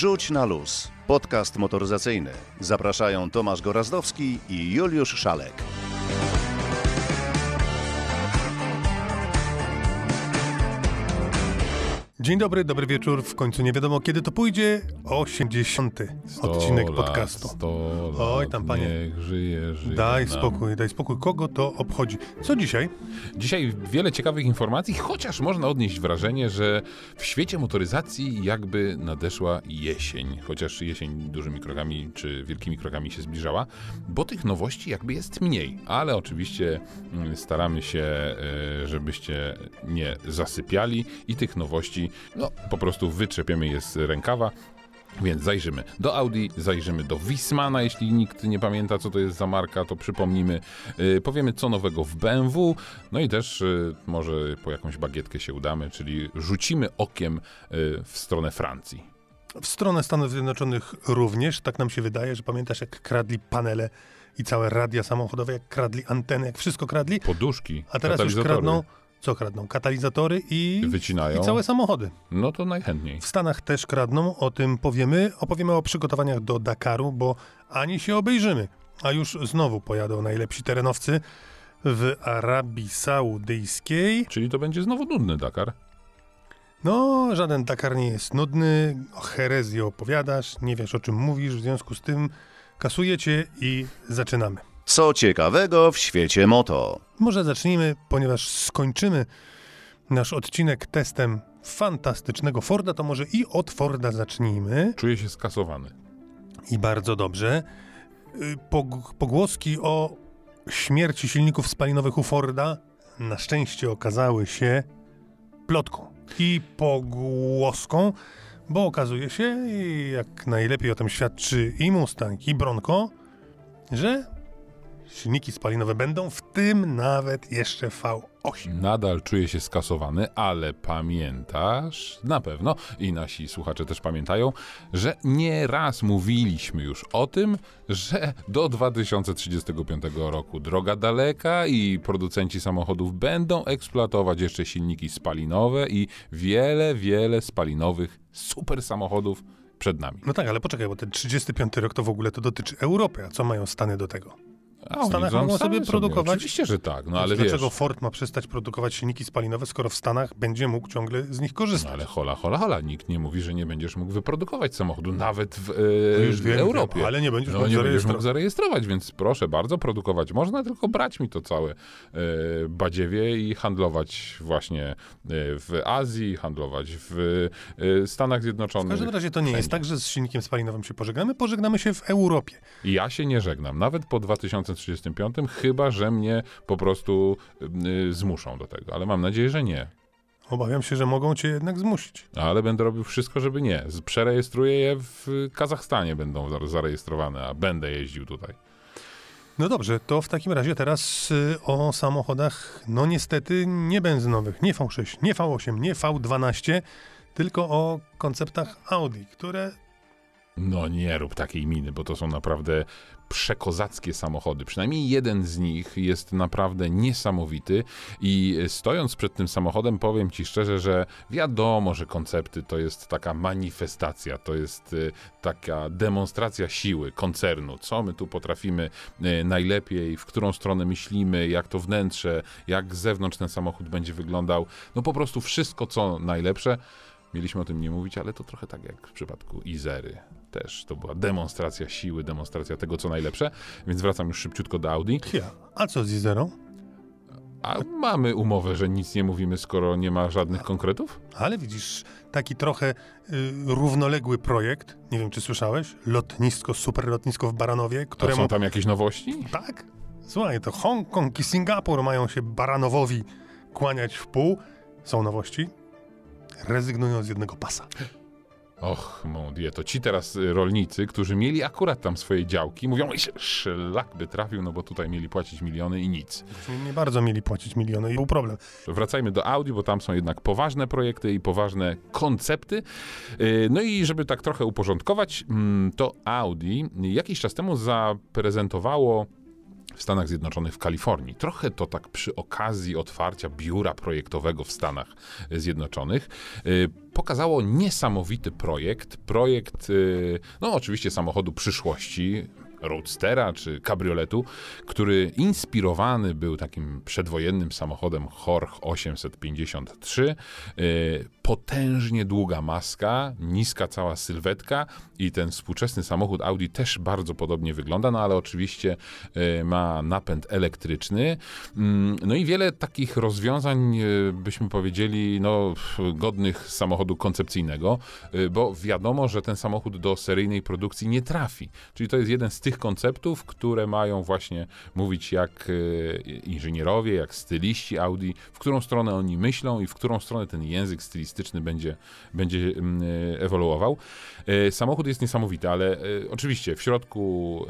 Rzuć na luz. Podcast motoryzacyjny. Zapraszają Tomasz Gorazdowski i Juliusz Szalek. Dzień dobry, dobry wieczór. W końcu nie wiadomo kiedy to pójdzie. 80. odcinek lat, podcastu. 100 lat, Oj, tam, panie. Niech żyje, żyje Daj nam. spokój, daj spokój. Kogo to obchodzi? Co dzisiaj? Dzisiaj wiele ciekawych informacji, chociaż można odnieść wrażenie, że w świecie motoryzacji jakby nadeszła jesień. Chociaż jesień dużymi krokami czy wielkimi krokami się zbliżała, bo tych nowości jakby jest mniej. Ale oczywiście mm, staramy się, e, żebyście nie zasypiali i tych nowości no po prostu wytrzepiemy je z rękawa. Więc zajrzymy do Audi, zajrzymy do Wismana, jeśli nikt nie pamięta, co to jest za marka, to przypomnimy. Yy, powiemy, co nowego w BMW, no i też yy, może po jakąś bagietkę się udamy, czyli rzucimy okiem yy, w stronę Francji. W stronę Stanów Zjednoczonych również. Tak nam się wydaje, że pamiętasz jak kradli panele i całe radia samochodowe, jak kradli anteny, jak wszystko kradli. Poduszki, A teraz już kradną, co kradną? Katalizatory i, wycinają. i całe samochody. No to najchętniej. W Stanach też kradną, o tym powiemy. Opowiemy o przygotowaniach do Dakaru, bo ani się obejrzymy, a już znowu pojadą najlepsi terenowcy w Arabii Saudyjskiej. Czyli to będzie znowu nudny Dakar. No, żaden Dakar nie jest nudny, o herezji opowiadasz, nie wiesz o czym mówisz, w związku z tym kasujecie i zaczynamy. Co ciekawego w świecie moto? Może zacznijmy, ponieważ skończymy nasz odcinek testem fantastycznego Forda, to może i od Forda zacznijmy. Czuję się skasowany. I bardzo dobrze. Y, Pog- pogłoski o śmierci silników spalinowych u Forda na szczęście okazały się plotką i pogłoską, bo okazuje się, i jak najlepiej o tym świadczy i Mustang, i Bronco, że silniki spalinowe będą, w tym nawet jeszcze V8. Nadal czuję się skasowany, ale pamiętasz, na pewno i nasi słuchacze też pamiętają, że nie raz mówiliśmy już o tym, że do 2035 roku droga daleka i producenci samochodów będą eksploatować jeszcze silniki spalinowe i wiele, wiele spalinowych super samochodów przed nami. No tak, ale poczekaj, bo ten 35 rok to w ogóle to dotyczy Europy, a co mają Stany do tego? A oni Stanach tam mogą sobie produkować- Oczywiście, że tak, no ale Dlaczego wiesz... Ford ma przestać produkować silniki spalinowe, skoro w Stanach będzie mógł ciągle z nich No korzystać? ale hola, hola, hola, nikt nie mówi, że nie będziesz mógł wyprodukować samochodu nawet w, e, No już w wiem, Europie. wiem, ale nie będziesz no mógł nie będziesz mógł zarejestrować. więc proszę bardzo, produkować można, tylko brać mi to całe e, badziewie i handlować właśnie e, w Azji, handlować w e, Stanach W Zjednoczonych. każdym razie to nie jest tak, że z silnikiem spalinowym się pożegnamy, pożegnamy się w Europie. Ja się nie żegnam, nawet po 2035, chyba, że mnie po prostu y, zmuszą do tego, ale mam nadzieję, że nie. Obawiam się, że mogą cię jednak zmusić. Ale będę robił wszystko, żeby nie. Przerejestruję je w Kazachstanie, będą za- zarejestrowane, a będę jeździł tutaj. No dobrze, to w takim razie teraz y, o samochodach, no niestety nie benzynowych, nie V6, nie V8, nie V12, tylko o konceptach Audi, które No nie rób takiej miny, bo to są naprawdę przekozackie samochody. Przynajmniej jeden z nich jest naprawdę niesamowity i stojąc przed tym samochodem powiem ci szczerze, że wiadomo, że koncepty to jest taka manifestacja, to jest y, taka demonstracja siły koncernu, co my tu potrafimy y, najlepiej, w którą stronę myślimy, jak to wnętrze, jak zewnątrz ten samochód będzie wyglądał. No po prostu wszystko, co najlepsze. Mieliśmy o tym nie mówić, ale to trochę tak jak w przypadku Izery. Też to była demonstracja siły, demonstracja tego, co najlepsze. Więc wracam już szybciutko do Audi. ja. A co z Izerą? A mamy umowę, że nic nie mówimy, skoro nie ma żadnych konkretów? Ale widzisz, taki trochę y, równoległy projekt, nie wiem czy słyszałeś, lotnisko, super lotnisko w Baranowie, A któremu... są tam jakieś nowości? Tak? Słuchaj, to Hongkong i Singapur mają się Baranowowi kłaniać w pół. Są nowości. Rezygnują z jednego pasa. Och, mon Dieu, to ci teraz y, rolnicy, którzy mieli akurat tam swoje działki, mówią, "Oj, szlak by trafił, no bo tutaj mieli płacić miliony i nic. Nie bardzo mieli płacić miliony i był problem. Wracajmy do Audi, bo tam są jednak poważne projekty i poważne koncepty. Yy, No i żeby tak trochę uporządkować, mm, to Audi jakiś czas temu zaprezentowało w Stanach Zjednoczonych, w Kalifornii. Trochę to tak przy okazji otwarcia biura projektowego w Stanach Zjednoczonych. Pokazało niesamowity projekt. Projekt, y, no oczywiście samochodu przyszłości, roadstera czy kabrioletu, który inspirowany był takim przedwojennym samochodem Horch 853. Y, potężnie długa maska, niska cała sylwetka i ten współczesny samochód Audi też bardzo podobnie wygląda, no ale oczywiście y, ma napęd elektryczny. Mm, No i wiele takich rozwiązań, y, byśmy powiedzieli, no, godnych samochodu koncepcyjnego, bo wiadomo, że ten samochód do seryjnej produkcji nie trafi. Czyli to jest jeden z tych konceptów, które mają właśnie mówić jak y, inżynierowie, jak styliści Audi, w którą stronę oni myślą i w którą stronę ten język stylistyczny będzie, będzie mm, y, ewoluował. Y, Samochód jest niesamowity, ale oczywiście w środku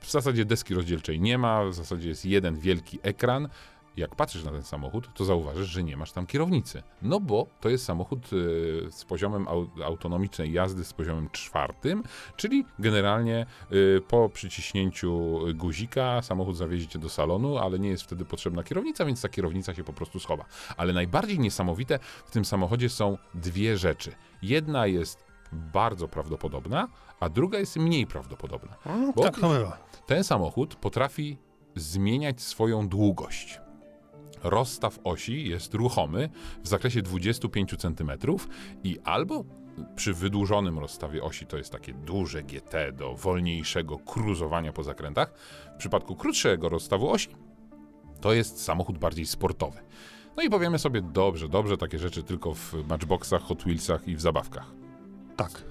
w zasadzie deski rozdzielczej nie ma, w zasadzie jest jeden wielki ekran. Jak patrzysz na ten samochód, to zauważysz, że nie masz tam kierownicy. No bo to jest samochód y, z poziomem au, autonomicznej jazdy z poziomem czwartym, czyli generalnie y, po przyciśnięciu guzika samochód zawiezie cię do salonu, ale nie jest wtedy potrzebna kierownica, więc ta kierownica się po prostu schowa. Ale najbardziej niesamowite w tym samochodzie są dwie rzeczy. Jedna jest bardzo prawdopodobna, a druga jest mniej prawdopodobna. No, Bo tak to bywa. ten samochód potrafi zmieniać swoją długość. Rozstaw osi jest ruchomy w zakresie 25 cm i albo przy wydłużonym rozstawie osi to jest takie duże GT do wolniejszego cruzowania po zakrętach. W przypadku krótszego rozstawu osi to jest samochód bardziej sportowy. No i powiemy sobie, dobrze, dobrze, takie rzeczy tylko w matchboxach, Hot Wheelsach i w zabawkach Tak.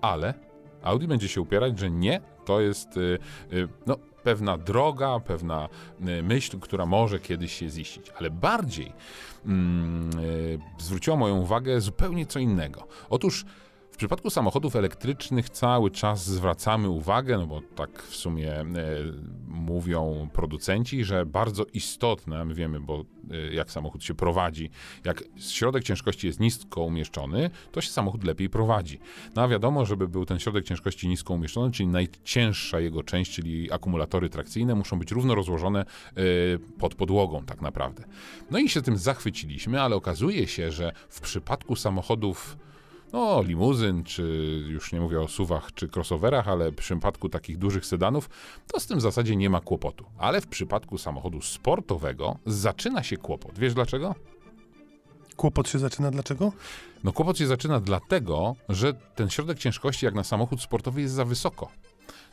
ale Audi będzie się upierać, że nie, to jest y, y, no, pewna droga, pewna y, myśl, która może kiedyś się ziścić. Ale bardziej mm, y, moją uwagę zupełnie co innego. Otóż w przypadku samochodów elektrycznych cały czas zwracamy uwagę, no bo tak w sumie e, mówią producenci, że bardzo istotne, my wiemy, bo e, jak samochód się prowadzi, jak środek ciężkości jest nisko umieszczony, to się samochód lepiej prowadzi. No a wiadomo, żeby był ten środek ciężkości nisko umieszczony, czyli najcięższa jego część, czyli akumulatory trakcyjne, muszą być równo rozłożone e, pod podłogą tak naprawdę. No i się tym zachwyciliśmy, ale okazuje się, że w przypadku samochodów no, limuzyn, czy już nie mówię o suwach czy crossoverach, ale w przypadku takich dużych sedanów, to z tym w zasadzie nie ma kłopotu. Ale w przypadku samochodu sportowego zaczyna się kłopot. Wiesz dlaczego? Kłopot się zaczyna dlaczego? No kłopot się zaczyna dlatego, że ten środek ciężkości jak na samochód sportowy jest za wysoko.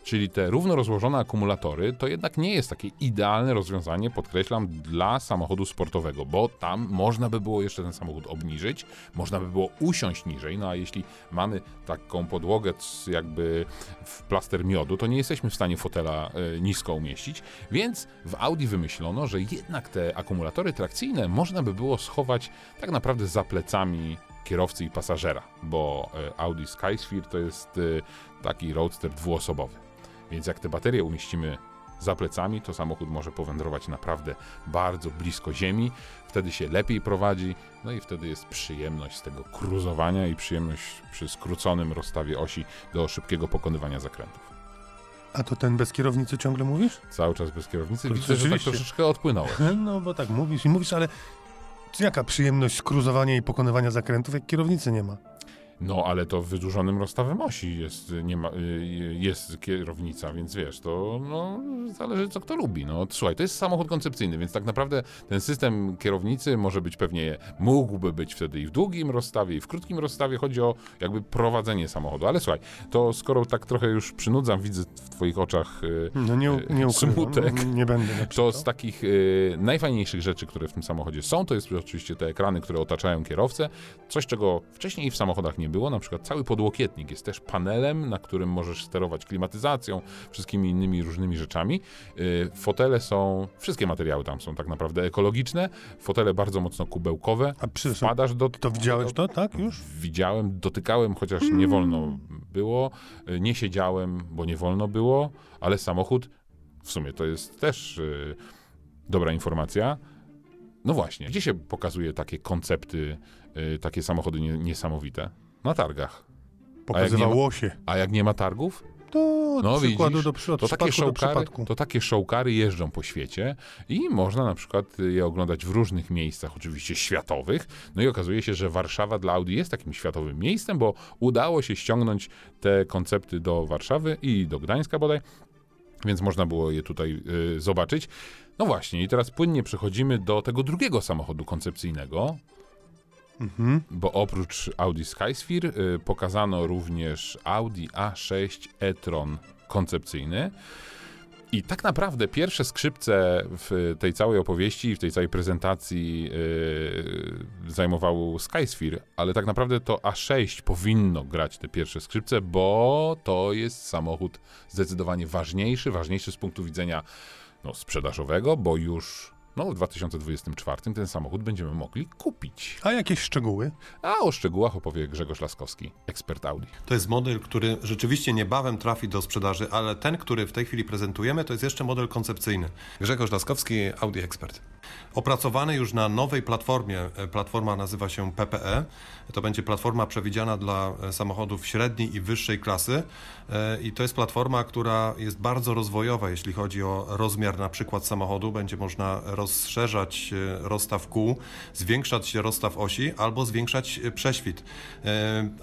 Czyli te równo rozłożone akumulatory to jednak nie jest takie idealne rozwiązanie, podkreślam, dla samochodu sportowego, bo tam można by było jeszcze ten samochód obniżyć, można by było usiąść niżej, no a jeśli mamy taką podłogę jakby w plaster miodu, to nie jesteśmy w stanie fotela e, nisko umieścić, więc w Audi wymyślono, że jednak te akumulatory trakcyjne można by było schować tak naprawdę za plecami kierowcy i pasażera, bo e, Audi Skysphere to jest e, taki roadster dwuosobowy. Więc jak te baterie umieścimy za plecami, to samochód może powędrować naprawdę bardzo blisko ziemi, wtedy się lepiej prowadzi, no i wtedy jest przyjemność z tego cruzowania i przyjemność przy skróconym rozstawie osi do szybkiego pokonywania zakrętów. A to ten bez kierownicy ciągle mówisz? Cały czas bez kierownicy. To Widzę, że tak troszeczkę odpłynąłem. No bo tak mówisz i mówisz, ale jaka przyjemność skruzowania i pokonywania zakrętów, jak kierownicy nie ma? No, ale to wydłużonym rozstawem osi jest, nie ma, y, jest kierownica, więc wiesz, to no, zależy co kto lubi. No, słuchaj, to jest samochód koncepcyjny, więc tak naprawdę ten system kierownicy może być pewnie, mógłby być wtedy i w długim rozstawie, i w krótkim rozstawie. Chodzi o jakby prowadzenie samochodu. Ale słuchaj, to skoro tak trochę już przynudzam, widzę w twoich oczach y, No nie, y, nie smutek. nie będę To z takich najfajniejszych rzeczy, które w tym samochodzie są, to jest oczywiście te ekrany, które otaczają kierowcę. Coś, czego wcześniej w samochodach nie było. Na przykład cały podłokietnik jest też panelem, na którym możesz sterować klimatyzacją, wszystkimi innymi różnymi rzeczami. Y, fotele są, wszystkie materiały tam są tak naprawdę ekologiczne. Fotele bardzo mocno kubełkowe. A przepraszam, Wpadasz do... to widziałeś to, tak już? Widziałem, dotykałem, chociaż nie wolno było. Y, Nie siedziałem, bo nie wolno było, ale samochód, w sumie to jest też y, dobra informacja. No właśnie, gdzie się pokazuje takie koncepty, y, takie samochody nie, niesamowite? Na targach. Pokazywało się. A jak nie ma targów? To No przykładu widzisz, do, przy- od to takie, showkary, to takie showkary jeżdżą po świecie i można na przykład je oglądać w różnych miejscach, oczywiście światowych. No i okazuje się, że Warszawa dla Audi jest takim światowym miejscem, bo udało się ściągnąć te koncepty do Warszawy i do Gdańska bodaj, więc można było je tutaj y, zobaczyć. No właśnie, i teraz płynnie przechodzimy do tego drugiego samochodu koncepcyjnego, Mhm. bo oprócz Audi Skysphere y, pokazano również Audi A6 e-tron koncepcyjny. I tak naprawdę pierwsze skrzypce w tej całej opowieści, w tej całej prezentacji yy, zajmował Skysphere, ale tak naprawdę to A6 powinno grać te pierwsze skrzypce, bo to jest samochód zdecydowanie ważniejszy, ważniejszy z punktu widzenia no, sprzedażowego, bo już no, w 2024 ten samochód będziemy mogli kupić. A jakieś szczegóły? A o szczegółach opowie Grzegorz Laskowski, ekspert Audi. To jest model, który rzeczywiście niebawem trafi do sprzedaży, ale ten, który w tej chwili prezentujemy, to jest jeszcze model koncepcyjny. Grzegorz Laskowski, Audi Expert. Opracowany już na nowej platformie. E, Platforma nazywa się PPE. To będzie platforma przewidziana dla e, samochodów średniej i wyższej klasy. E, I to jest platforma, która jest bardzo rozwojowa, jeśli chodzi o rozmiar na przykład samochodu. Będzie można rozszerzać e, rozstaw kół, zwiększać rozstaw osi albo zwiększać e, prześwit.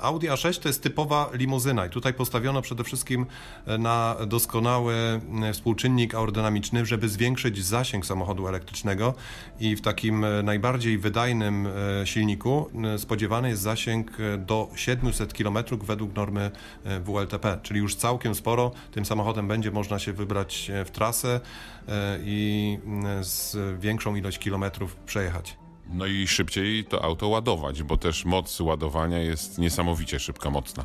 Audi A6 to jest typowa limuzyna i tutaj postawiono przede wszystkim na doskonały współczynnik aerodynamiczny, żeby zwiększyć zasięg samochodu elektrycznego i w takim najbardziej wydajnym silniku spodziewany jest zasięg do 700 km według normy WLTP, czyli już całkiem sporo tym samochodem będzie można się wybrać e, w trasę e, i mm, z większą ilość kilometrów przejechać. No i szybciej to auto ładować, bo też moc ładowania jest niesamowicie szybka, mocna.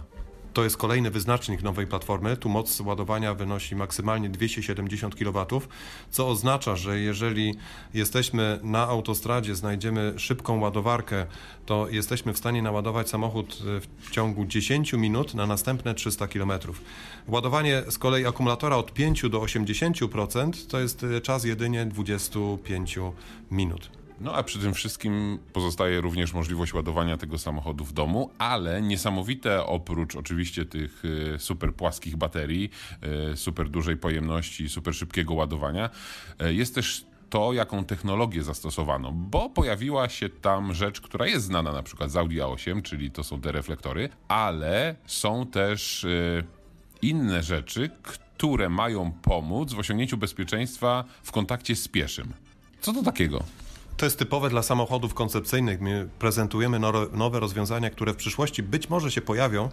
To jest kolejny wyznacznik nowej platformy. Tu moc ładowania wynosi maksymalnie 270 kW, co oznacza, że jeżeli jesteśmy na autostradzie, znajdziemy szybką ładowarkę, to jesteśmy w stanie naładować samochód e, w ciągu 10 minut na następne 300 km. Ładowanie z kolei akumulatora od 5 do 80% to jest e, czas jedynie 25 minut. No a przy tym wszystkim pozostaje również możliwość ładowania tego samochodu w domu, ale niesamowite oprócz oczywiście tych y, super płaskich baterii, y, super dużej pojemności, super szybkiego ładowania, y, jest też to, jaką technologię zastosowano, bo pojawiła się tam rzecz, która jest znana na przykład z Audi A8, czyli to są te reflektory, ale są też inne rzeczy, które mają pomóc w osiągnięciu bezpieczeństwa w kontakcie z pieszym. Co to takiego? To jest typowe dla samochodów koncepcyjnych. My prezentujemy nowe rozwiązania, które w przyszłości być może się pojawią,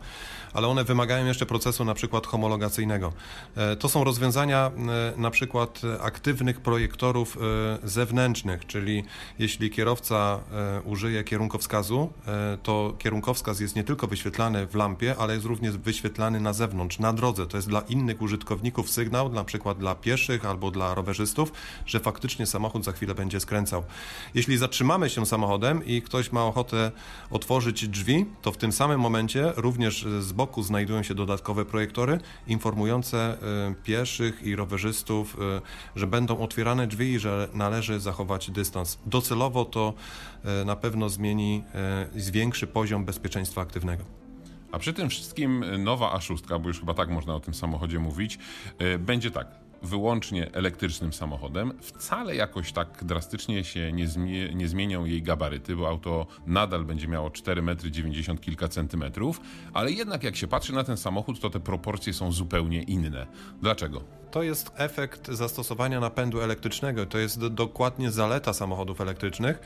ale one wymagają jeszcze procesu na przykład homologacyjnego. E, To są rozwiązania e, na przykład aktywnych projektorów e, zewnętrznych, czyli jeśli kierowca użyje kierunkowskazu, to kierunkowskaz jest nie tylko wyświetlany w lampie, ale jest również wyświetlany na zewnątrz, na drodze. To jest dla innych użytkowników sygnał, na przykład dla pieszych albo dla rowerzystów, że faktycznie samochód za chwilę będzie skręcał. Jeśli zatrzymamy się samochodem i ktoś ma ochotę otworzyć drzwi, to w tym samym momencie również z boku znajdują się dodatkowe projektory informujące e, pieszych i rowerzystów, e, że będą otwierane drzwi i że należy zachować dystans. Docelowo to e, na pewno zmieni e, zwiększy poziom bezpieczeństwa aktywnego. A przy tym wszystkim nowa A6, bo już chyba tak można o tym samochodzie mówić, będzie tak, wyłącznie elektrycznym samochodem. Wcale jakoś tak drastycznie się nie, zmie- nie zmienią jej gabaryty, bo auto nadal będzie miało 4,90 m kilka centymetrów, ale jednak jak się patrzy na ten samochód, to te proporcje są zupełnie inne. Dlaczego? To jest efekt zastosowania napędu elektrycznego. To jest do, dokładnie zaleta samochodów elektrycznych.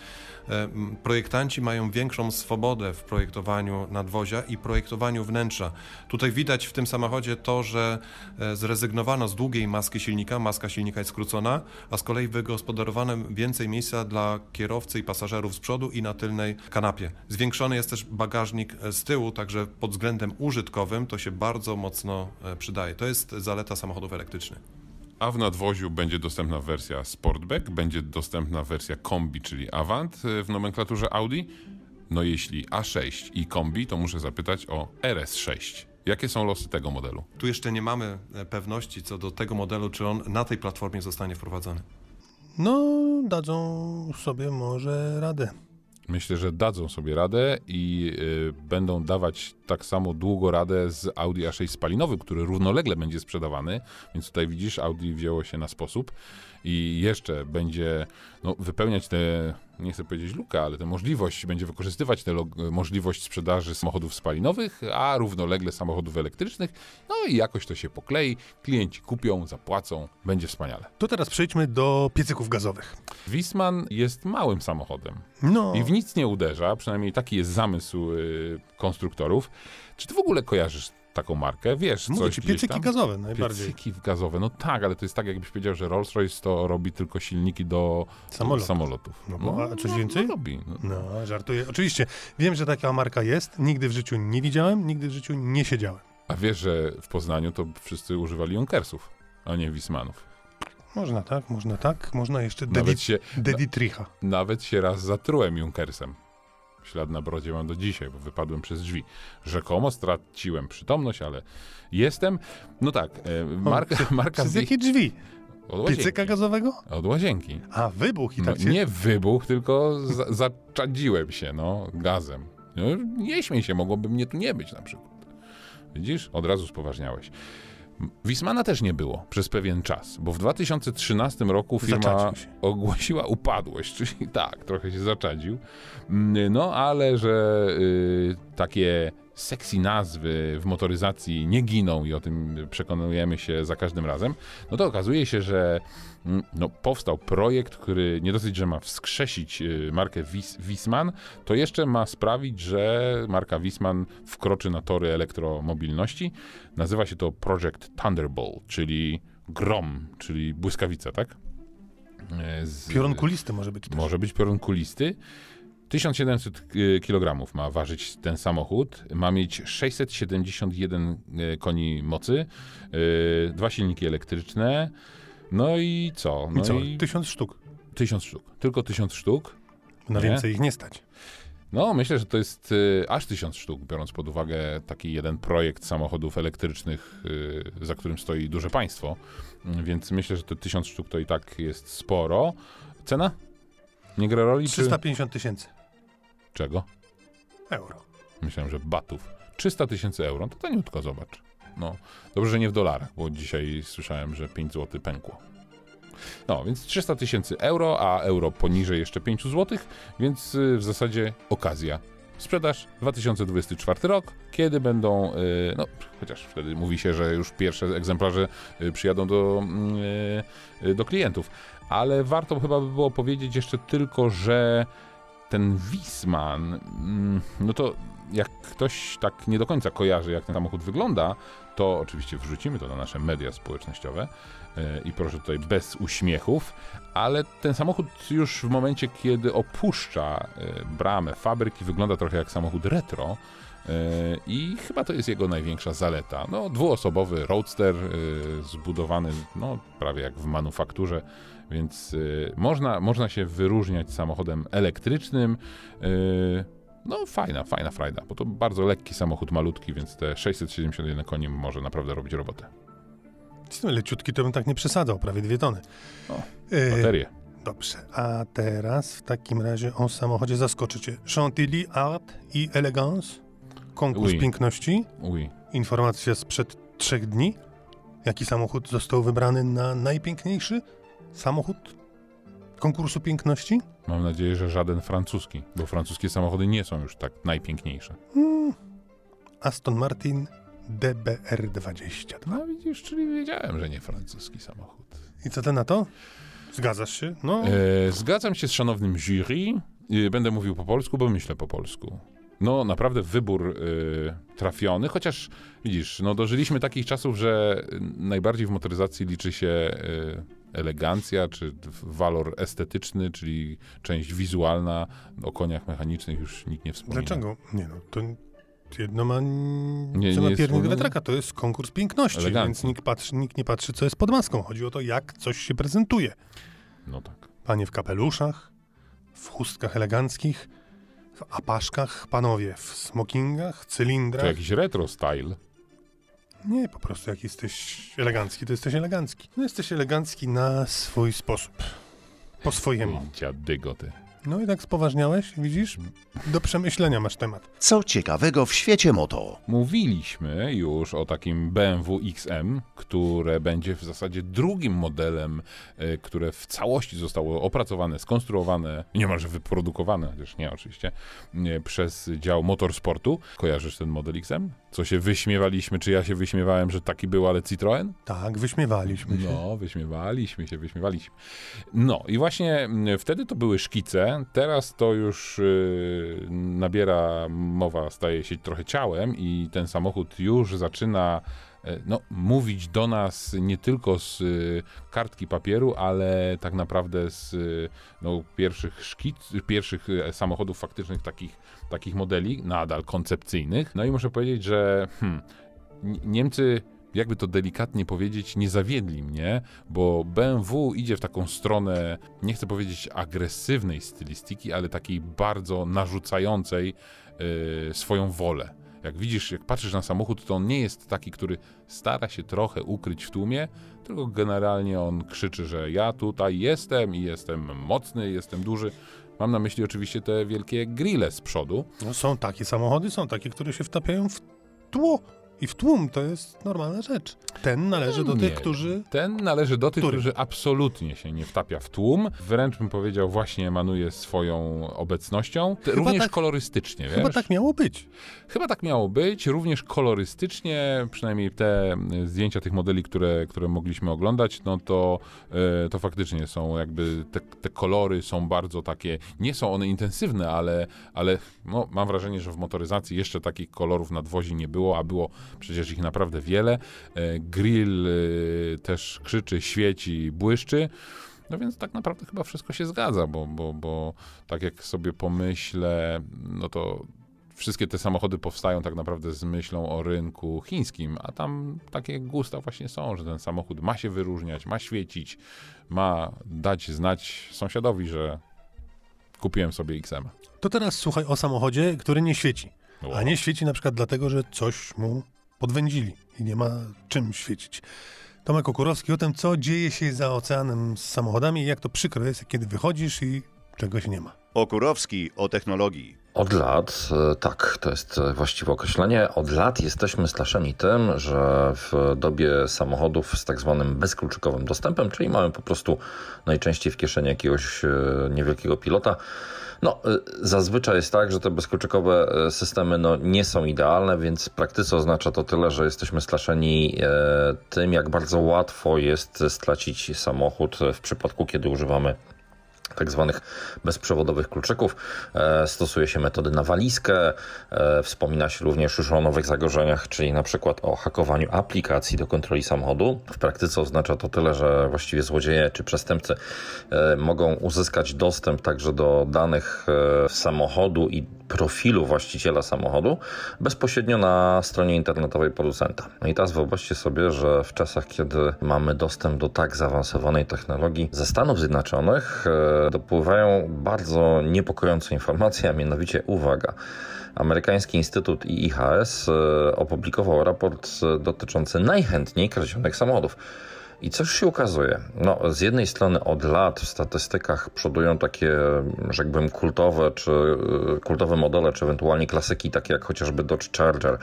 E, Projektanci mają większą swobodę w projektowaniu nadwozia i projektowaniu wnętrza. Tutaj widać w tym samochodzie to, że e, zrezygnowano z długiej maski silnika, maska silnika jest skrócona, a z kolei wygospodarowano więcej miejsca dla kierowcy i pasażerów z przodu i na tylnej kanapie. Zwiększony jest też bagażnik e, z tyłu, także pod względem użytkowym to się bardzo mocno przydaje. To jest zaleta samochodów elektrycznych. A w nadwoziu będzie dostępna wersja Sportback, będzie dostępna wersja Kombi, czyli Avant y, w nomenklaturze Audi. No jeśli A6 i Kombi, to muszę zapytać o RS6. Jakie są losy tego modelu? Tu jeszcze nie mamy e, pewności co do tego modelu, czy on na tej platformie zostanie wprowadzony. No, dadzą sobie może radę. Myślę, że dadzą sobie radę i y, będą dawać tak samo długo radę z Audi A6 spalinowy, który równolegle będzie sprzedawany, więc tutaj widzisz, Audi wzięło się na sposób i jeszcze będzie no, wypełniać te, nie chcę powiedzieć lukę, ale tę możliwość, będzie wykorzystywać tę możliwość sprzedaży samochodów spalinowych, a równolegle samochodów elektrycznych, no i jakoś to się poklei, klienci kupią, zapłacą, będzie wspaniale. To teraz przejdźmy do piecyków gazowych. Wisman jest małym samochodem, No, i w nic nie uderza, przynajmniej taki jest zamysł y, konstruktorów. Czy ty w ogóle kojarzysz taką markę? Wiesz, mówię coś ci, piecyki tam? gazowe najbardziej. Piecyki gazowe, no tak, ale to jest tak, jakbyś powiedział, że Rolls-Royce to robi tylko silniki do Samolotów. samolotów. No bo- a coś więcej? No, robi. No. No, żartuję. Oczywiście, wiem, że taka marka jest. Nigdy w życiu nie widziałem, nigdy w życiu nie siedziałem. A wiesz, że w Poznaniu to wszyscy używali Junkersów, a nie Wismanów. Można tak, można tak, można jeszcze Nawet się, Deditricha. nawet się raz zatrułem Junkersem. Ślad na brodzie mam do dzisiaj, bo wypadłem przez drzwi. Rzekomo straciłem przytomność, ale jestem. No tak, e, marka, marka Przez jakie drzwi? od łazienki. Piecyka gazowego? Od łazienki. A, wybuch i No, tak się... nie wybuch, tylko za, zaczadziłem się, no, gazem. No, nie śmiej się, mogłoby mnie tu nie być na przykład. Widzisz? Od razu spoważniałeś. Wismana też nie było przez pewien czas, bo w 2013 roku firma ogłosiła upadłość, czyli tak, trochę się zaczadził. Mm, No, ale że y, takie sexy nazwy w motoryzacji nie giną i o tym przekonujemy się za każdym razem, no to okazuje się, że no, powstał projekt, który nie dosyć, że ma wskrzesić y, markę Wis Wisman, to jeszcze ma sprawić, że marka Wisman wkroczy na tory elektromobilności. Nazywa się to Project Thunderbolt, czyli grom, czyli błyskawica, tak? E, Z- Piorun kulisty może być też. może być piorun kulisty. 1700 kg ma ważyć ten samochód. Ma mieć 671 e, koni mocy, dwa silniki elektryczne. No i co? No I co? i Tysiąc sztuk. 1000 sztuk. Tylko 1000 sztuk. Na Nie? więcej ich nie stać. No, myślę, że to jest e, aż 1000 sztuk, biorąc pod uwagę taki jeden projekt samochodów elektrycznych, e, za którym stoi duże państwo. Mm, Więc myślę, że te 1000 sztuk to i tak jest sporo. Cena? Nie gra roli? Czy... 350 tysięcy Czego? euro. Myślałem, że batów. 300 tysięcy euro, to taniutko, zobacz. No, dobrze, że nie w dolarach, bo dzisiaj słyszałem, że 5 zł pękło. No, więc 300 tysięcy euro, a euro poniżej jeszcze 5 zł, więc y, w zasadzie okazja. Sprzedaż 2024 rok, kiedy będą, y, no chociaż wtedy mówi się, że już pierwsze egzemplarze y, przyjadą do, mm, do klientów, ale warto chyba by było powiedzieć jeszcze tylko, że ten Wisman, mm, no to jak ktoś tak nie do końca kojarzy, jak ten samochód wygląda, to oczywiście wrzucimy to na nasze media społecznościowe e, i proszę tutaj bez uśmiechów, ale ten samochód już w momencie, kiedy opuszcza e, bramę fabryki, wygląda trochę jak samochód retro. e, I chyba to jest jego największa zaleta. No, dwuosobowy roadster, zbudowany no, prawie jak w manufakturze, więc można, można się wyróżniać samochodem elektrycznym. No fajna, fajna frajda, bo to bardzo lekki samochód, malutki, więc te 671 koni może naprawdę robić robotę. Tym leciutki to bym tak nie przesadzał, prawie dwie tony. O, E, Baterie. Dobrze, a teraz w takim razie o samochodzie zaskoczycie. Chantilly, Art i Elegance. Konkurs Oui. piękności. Uj. Informacja sprzed trzech dni. Jaki samochód został wybrany na najpiękniejszy samochód konkursu piękności? Mam nadzieję, że żaden francuski, bo francuskie samochody nie są już tak najpiękniejsze. Hmm. Aston Martin DBR22. No widzisz, czyli wiedziałem, że nie francuski samochód. I co ty na to? Zgadzasz się? No, E, zgadzam się z szanownym jury. E, będę mówił po polsku, bo myślę po polsku. No, naprawdę wybór e, trafiony, chociaż widzisz, no dożyliśmy takich czasów, że najbardziej w motoryzacji liczy się e, elegancja, czy walor estetyczny, czyli część wizualna. O koniach mechanicznych już nikt nie wspomina. dlaczego? Nie no, to jedno ma Nie, co nie ma piernik wiatraka, to jest konkurs piękności, więc nikt, patrzy, nikt nie patrzy, co jest pod maską. Chodzi o to, jak coś się prezentuje. No tak. Panie w kapeluszach, w chustkach eleganckich, w apaszkach, panowie w smokingach, To cylindrach. jakiś retro style. Nie, po prostu jak jesteś elegancki, to jesteś elegancki. No jesteś elegancki na swój sposób. Po swojemu. Dziadygo ty. No i tak spoważniałeś, widzisz? Do przemyślenia masz temat. Co ciekawego w świecie moto? Mówiliśmy już o takim BMW XM, które będzie w zasadzie drugim modelem, e, które w całości zostało opracowane, skonstruowane, niemalże wyprodukowane, chociaż nie oczywiście, nie, przez dział motorsportu. Kojarzysz ten model XM? Co się wyśmiewaliśmy, czy ja się wyśmiewałem, że taki był, ale Citroen? Tak, wyśmiewaliśmy się. No, wyśmiewaliśmy się, wyśmiewaliśmy. No i właśnie mm, wtedy to były szkice, teraz to już y, nabiera, mowa staje się trochę ciałem i ten samochód już zaczyna no, mówić do nas nie tylko z y, kartki papieru, ale tak naprawdę z y, no, pierwszych szkic, pierwszych samochodów faktycznych takich, takich modeli, nadal koncepcyjnych. No i muszę powiedzieć, że hmm, Niemcy jakby to delikatnie powiedzieć, nie zawiedli mnie, bo BMW idzie w taką stronę, nie chcę powiedzieć agresywnej stylistyki, ale takiej bardzo narzucającej yy, swoją wolę. Jak widzisz, jak patrzysz na samochód, to on nie jest taki, który stara się trochę ukryć w tłumie, tylko generalnie on krzyczy, że ja tutaj jestem i jestem mocny, jestem duży. Mam na myśli oczywiście te wielkie grille z przodu. No, są takie samochody, są takie, które się wtapiają w tło. I w tłum to jest normalna rzecz. Ten należy do Nie. tych, którzy. Ten należy do tych, Który? którzy absolutnie się nie wtapia w tłum. Wręcz bym powiedział, właśnie emanuje swoją obecnością. Chyba również tak- kolorystycznie, wiesz? Chyba tak miało być. Chyba tak miało być, również kolorystycznie, przynajmniej te y, zdjęcia tych modeli, które, które mogliśmy oglądać, no to, y, to faktycznie są jakby, te, te kolory są bardzo takie, nie są one intensywne, ale, ale no, mam wrażenie, że w motoryzacji jeszcze takich kolorów nadwozi nie było, a było przecież ich naprawdę wiele. E, Grill y, też krzyczy, świeci, błyszczy. No więc tak naprawdę chyba wszystko się zgadza, bo, bo, bo tak jak sobie pomyślę, no to wszystkie te samochody powstają tak naprawdę z myślą o rynku chińskim, a tam takie gusta właśnie są, że ten samochód ma się wyróżniać, ma świecić, ma dać znać sąsiadowi, że kupiłem sobie XM. To teraz słuchaj o samochodzie, który nie świeci. A nie świeci na przykład dlatego, że coś mu podwędzili i nie ma czym świecić. Tomek Okurowski o tym, co dzieje się za oceanem z samochodami i jak to przykro jest, kiedy wychodzisz i czegoś nie ma. Okurowski o technologii. Od lat, e, tak, to jest e, właściwe określenie, od lat jesteśmy straszeni tym, że w dobie samochodów z tak zwanym bezkluczykowym dostępem, czyli mamy po prostu najczęściej w kieszeni jakiegoś e, niewielkiego pilota, no, e, zazwyczaj jest tak, że te bezkluczykowe e, systemy no, nie są idealne, więc w praktyce oznacza to tyle, że jesteśmy straszeni e, tym, jak bardzo łatwo jest stracić samochód w przypadku, kiedy używamy tak zwanych bezprzewodowych kluczyków. E, Stosuje się metody na walizkę. E, Wspomina się również już o nowych zagrożeniach, czyli na przykład o hakowaniu aplikacji do kontroli samochodu. W praktyce oznacza to tyle, że właściwie złodzieje czy przestępcy e, mogą uzyskać dostęp także do danych samochodu i profilu właściciela samochodu bezpośrednio na stronie internetowej producenta. No i teraz wyobraźcie sobie, że w czasach, kiedy mamy dostęp do tak zaawansowanej technologii ze Stanów Zjednoczonych, e, dopływają bardzo niepokojące informacje, a mianowicie uwaga. Amerykański Instytut IIHS e, opublikował raport e, dotyczący najchętniej kradzionych samochodów. I coś się ukazuje? No, z jednej strony od lat w statystykach przodują takie, tak powiem, kultowe, czy y, kultowe modele, czy ewentualnie klasyki, takie jak chociażby Dodge Charger,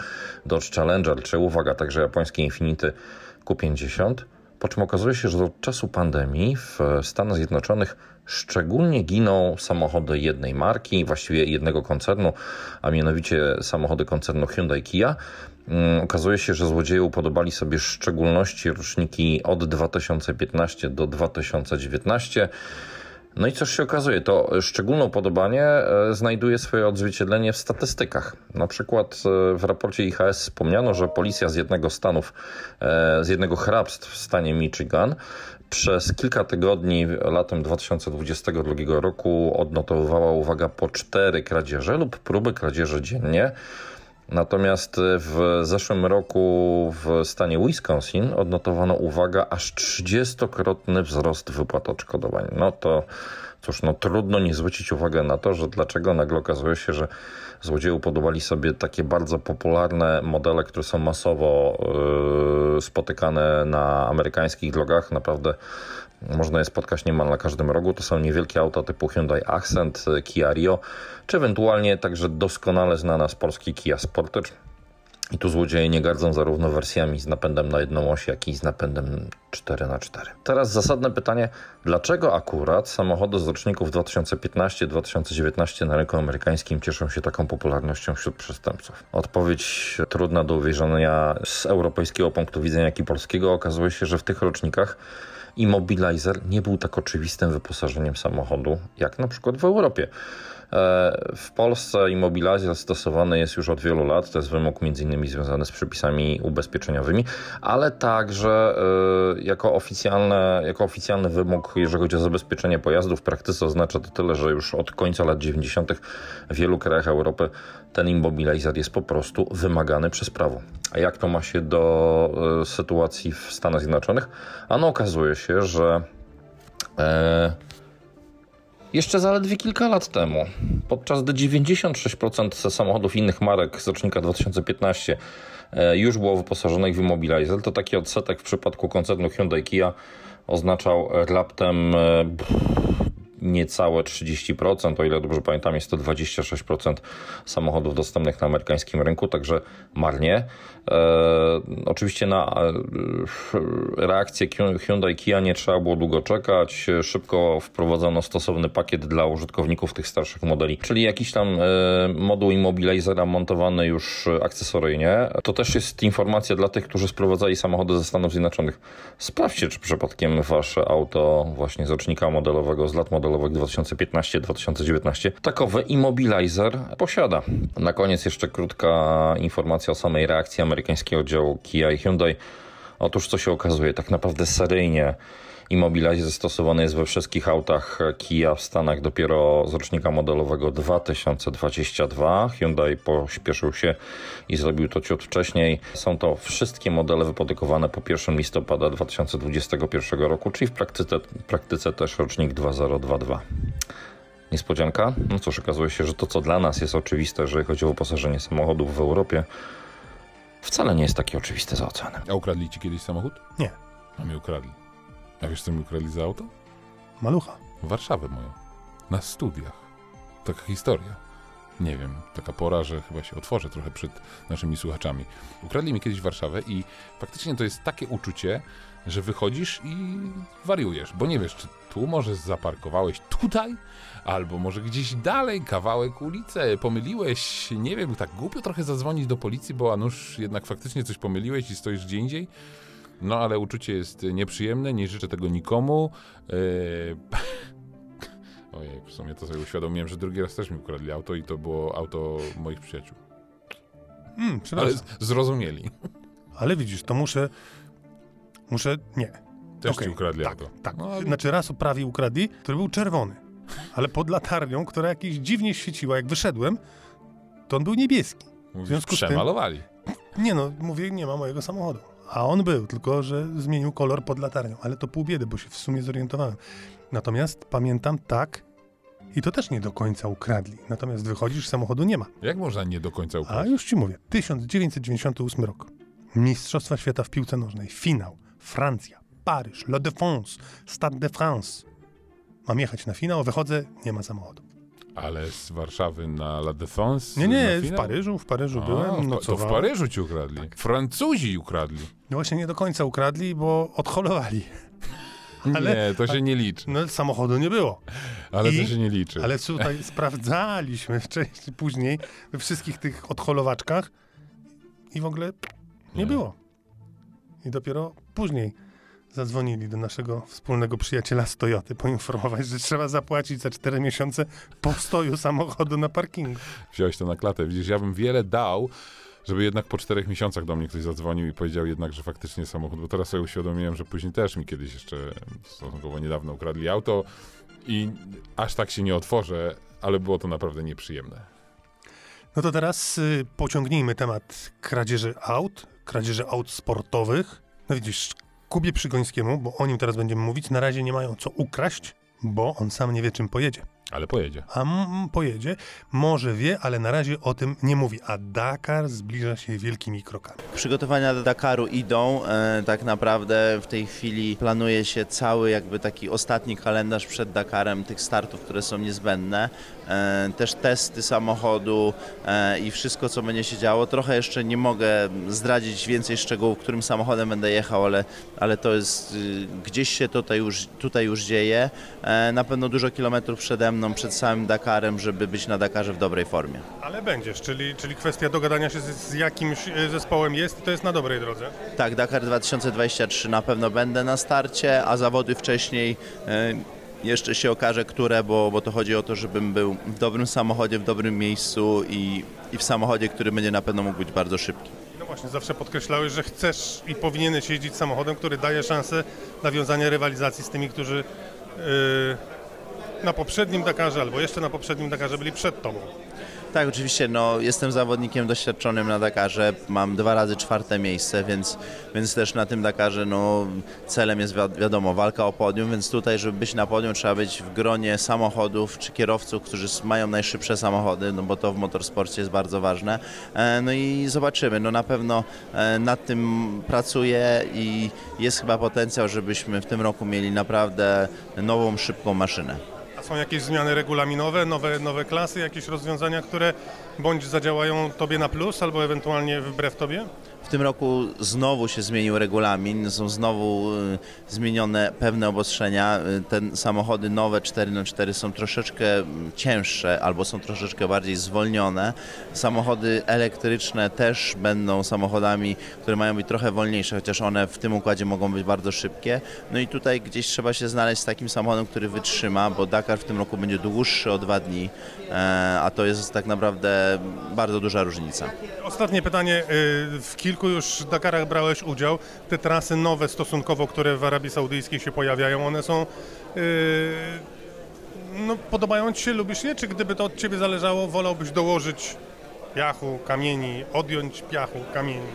Dodge Challenger, czy uwaga, także japońskie Infinity Q50. Po czym okazuje się, że od czasu pandemii w Stanach Zjednoczonych szczególnie giną samochody jednej marki, właściwie jednego koncernu, a mianowicie samochody koncernu Hyundai Kia. Mm, Okazuje się, że złodzieje upodobali sobie w szczególności roczniki od 2015 do 2019. No i cóż się okazuje, to szczególne upodobanie e, znajduje swoje odzwierciedlenie w statystykach. Na przykład e, w raporcie IHS wspomniano, że policja z jednego stanów, e, z jednego hrabstw w stanie Michigan przez kilka tygodni latem 2022 roku odnotowywała, uwaga, po cztery kradzieże lub próby kradzieży dziennie. Natomiast w zeszłym roku w stanie Wisconsin odnotowano, uwaga, aż 30-krotny wzrost wypłat odszkodowań. No to cóż, no trudno nie zwrócić uwagi na to, że dlaczego nagle okazuje się, że złodzieje upodobali sobie takie bardzo popularne modele, które są masowo yy, spotykane na amerykańskich drogach. Naprawdę Można je spotkać niemal na każdym rogu. To są niewielkie auta typu Hyundai Accent, Kia Rio, czy ewentualnie także doskonale znana z Polski Kia Sportage. I tu złodzieje nie gardzą zarówno wersjami z napędem na jedną oś, jak i z napędem 4x4. Teraz zasadne pytanie, dlaczego akurat samochody z roczników 2015-2019 na rynku amerykańskim cieszą się taką popularnością wśród przestępców? Odpowiedź trudna do uwierzenia z europejskiego punktu widzenia, jak i polskiego. Okazuje się, że w tych rocznikach Immobilizer nie był tak oczywistym wyposażeniem samochodu, jak na przykład w Europie. E, w Polsce immobilizer stosowany jest już od wielu lat. To jest wymóg m.in. związany z przepisami ubezpieczeniowymi, ale także e, jako, oficjalne, jako oficjalny wymóg, jeżeli chodzi o zabezpieczenie pojazdu, w praktyce oznacza to tyle, że już od końca lat 90. w wielu krajach Europy ten immobilizer jest po prostu wymagany przez prawo. A jak to ma się do e, sytuacji w Stanach Zjednoczonych? Ano okazuje się, że jeszcze zaledwie kilka lat temu, podczas gdy 96% samochodów innych marek z rocznika 2015 e, już było wyposażonych w Immobilizer, to taki odsetek w przypadku koncernu Hyundai Kia oznaczał raptem e, niecałe 30%, o ile dobrze pamiętam, jest to 26% samochodów dostępnych na amerykańskim rynku, także marnie. E, oczywiście na e, reakcję Hyundai Kia nie trzeba było długo czekać. Szybko wprowadzono stosowny pakiet dla użytkowników tych starszych modeli, czyli jakiś tam e, moduł immobilizera montowany już akcesoryjnie. To też jest informacja dla tych, którzy sprowadzali samochody ze Stanów Zjednoczonych. Sprawdźcie, czy przypadkiem wasze auto właśnie z rocznika modelowego, z lat modelowych 2015-2019 takowy immobilizer posiada. Na koniec jeszcze krótka informacja o samej reakcji amerykańskiego działu Kia i Hyundai. Otóż co się okazuje, tak naprawdę seryjnie Immobilizer stosowany jest we wszystkich autach Kia w Stanach dopiero z rocznika modelowego 2022. Hyundai pośpieszył się i zrobił to ciut wcześniej. Są to wszystkie modele wyprodukowane po 1 listopada 2021 roku, czyli w praktyce, praktyce też rocznik 2022. Niespodzianka? No cóż, okazuje się, że to co dla nas jest oczywiste, jeżeli chodzi o wyposażenie samochodów w Europie, wcale nie jest takie oczywiste za ocenę. A ukradli ci kiedyś samochód? Nie. A mnie ukradli. A wiesz, co mi ukradli za auto? Malucha. Warszawę moją. Na studiach. Taka historia. Nie wiem, taka pora, że chyba się otworzę trochę przed naszymi słuchaczami. Ukradli mi kiedyś Warszawę i faktycznie to jest takie uczucie, że wychodzisz i wariujesz, bo nie wiesz, czy tu może zaparkowałeś tutaj, albo może gdzieś dalej, kawałek ulicy, pomyliłeś, nie wiem, tak głupio trochę zadzwonić do policji, bo a nuż jednak faktycznie coś pomyliłeś i stoisz gdzie indziej. No ale uczucie jest nieprzyjemne, nie życzę tego nikomu. Eee... Ojej, w sumie to sobie uświadomiłem, że drugi raz też mi ukradli auto i to było auto moich przyjaciół. Mm, ale zrozumieli. Ale widzisz, to muszę... Muszę... Nie. Też okay. ci ukradli tak, auto. Tak, no, znaczy raz prawie ukradli, który był czerwony. Ale pod latarnią, która jakieś dziwnie świeciła, jak wyszedłem, to on był niebieski. W związku Przemalowali. Tym, nie no, mówię, nie ma mojego samochodu. A on był, tylko że zmienił kolor pod latarnią. Ale to pół biedy, bo się w sumie zorientowałem. Natomiast pamiętam tak, i to też nie do końca ukradli. Natomiast wychodzisz, samochodu nie ma. Jak można nie do końca ukraść? A już ci mówię. 1998 rok. Mistrzostwa Świata w piłce nożnej. Finał. Francja. Paryż. Le Défense. Stade de France. Mam jechać na finał, wychodzę, nie ma samochodu. Ale z Warszawy na La Défense? Nie, nie, w Paryżu, w Paryżu A, byłem. No to w Paryżu ci ukradli. Tak. Francuzi ukradli. No właśnie nie do końca ukradli, bo odholowali. Ale, nie, to się nie liczy. No samochodu nie było. Ale I, to się nie liczy. Ale tutaj sprawdzaliśmy wcześniej, później we wszystkich tych odholowaczkach i w ogóle nie, nie. było. I dopiero później zadzwonili do naszego wspólnego przyjaciela z Toyoty, poinformować, że trzeba zapłacić za 4 miesiące postoju samochodu na parkingu. Wziąłeś to na klatę. Widzisz, ja bym wiele dał, żeby jednak po czterech miesiącach do mnie ktoś zadzwonił i powiedział jednak, że faktycznie samochód, bo teraz sobie uświadomiłem, że później też mi kiedyś jeszcze stosunkowo niedawno ukradli auto i aż tak się nie otworzę, ale było to naprawdę nieprzyjemne. No to teraz y, pociągnijmy temat kradzieży aut, kradzieży aut sportowych. No widzisz, Kubie Przygońskiemu, bo o nim teraz będziemy mówić, na razie nie mają co ukraść, bo on sam nie wie, czym pojedzie. Ale pojedzie. A m- pojedzie, może wie, ale na razie o tym nie mówi. A Dakar zbliża się wielkimi krokami. Przygotowania do Dakaru idą. E, tak naprawdę w tej chwili planuje się cały jakby taki ostatni kalendarz przed Dakarem tych startów, które są niezbędne. E, też testy samochodu e, i wszystko, co będzie się działo. Trochę jeszcze nie mogę zdradzić więcej szczegółów, którym samochodem będę jechał, ale, ale to jest y, gdzieś się tutaj już, tutaj już dzieje. E, na pewno dużo kilometrów przede mną, przed samym Dakarem, żeby być na Dakarze w dobrej formie. Ale będziesz, czyli, czyli kwestia dogadania się z, z jakimś e, zespołem jest, to jest na dobrej drodze. Tak, Dakar 2023 na pewno będę na starcie, a zawody wcześniej e, jeszcze się okaże, które, bo, bo to chodzi o to, żebym był w dobrym samochodzie, w dobrym miejscu i, i w samochodzie, który będzie na pewno mógł być bardzo szybki. No właśnie, zawsze podkreślałeś, że chcesz i powinieneś jeździć samochodem, który daje szansę nawiązania rywalizacji z tymi, którzy yy, na poprzednim Dakarze albo jeszcze na poprzednim Dakarze byli przed tobą. Tak, oczywiście, no, jestem zawodnikiem doświadczonym na Dakarze, mam dwa razy czwarte miejsce, więc, więc też na tym Dakarze no, celem jest wi- wiadomo walka o podium, więc tutaj, żeby być na podium trzeba być w gronie samochodów czy kierowców, którzy mają najszybsze samochody, no bo to w motorsporcie jest bardzo ważne. E, No i zobaczymy, no na pewno e, nad tym pracuję i jest chyba potencjał, żebyśmy w tym roku mieli naprawdę nową, szybką maszynę. Są jakieś zmiany regulaminowe, nowe, nowe klasy, jakieś rozwiązania, które bądź zadziałają tobie na plus, albo ewentualnie wbrew tobie? W tym roku znowu się zmienił regulamin, są znowu y, zmienione pewne obostrzenia. Y, Te samochody nowe 4x4 są troszeczkę cięższe albo są troszeczkę bardziej zwolnione. Samochody elektryczne też będą samochodami, które mają być trochę wolniejsze, chociaż one w tym układzie mogą być bardzo szybkie. No i tutaj gdzieś trzeba się znaleźć z takim samochodem, który wytrzyma, bo Dakar w tym roku będzie dłuższy o dwa dni, e, a to jest tak naprawdę bardzo duża różnica. Ostatnie pytanie. y, W kilku już Dakarach brałeś udział. Te trasy nowe stosunkowo, które w Arabii Saudyjskiej się pojawiają, one są... y, No, podobają Ci się, lubisz je? Czy gdyby to od Ciebie zależało, wolałbyś dołożyć piachu, kamieni, odjąć piachu, kamieni?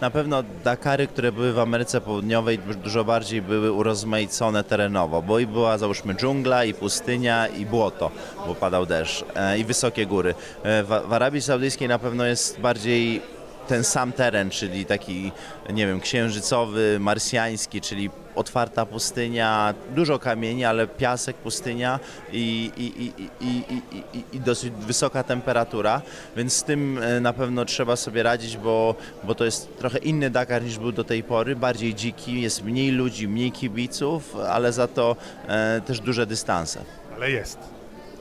Na pewno Dakary, które były w Ameryce Południowej, dużo bardziej były urozmaicone terenowo, bo i była załóżmy dżungla, i pustynia, i błoto, bo padał deszcz, e, i wysokie góry. E, w Arabii Saudyjskiej na pewno jest bardziej ten sam teren, czyli taki, nie wiem, księżycowy, marsjański, czyli otwarta pustynia, dużo kamieni, ale piasek, pustynia i, i, i, i, dosyć wysoka temperatura, więc z tym e, na pewno trzeba sobie radzić, bo, bo to jest trochę inny Dakar niż był do tej pory, bardziej dziki, jest mniej ludzi, mniej kibiców, ale za to e, też duże dystanse Ale jest.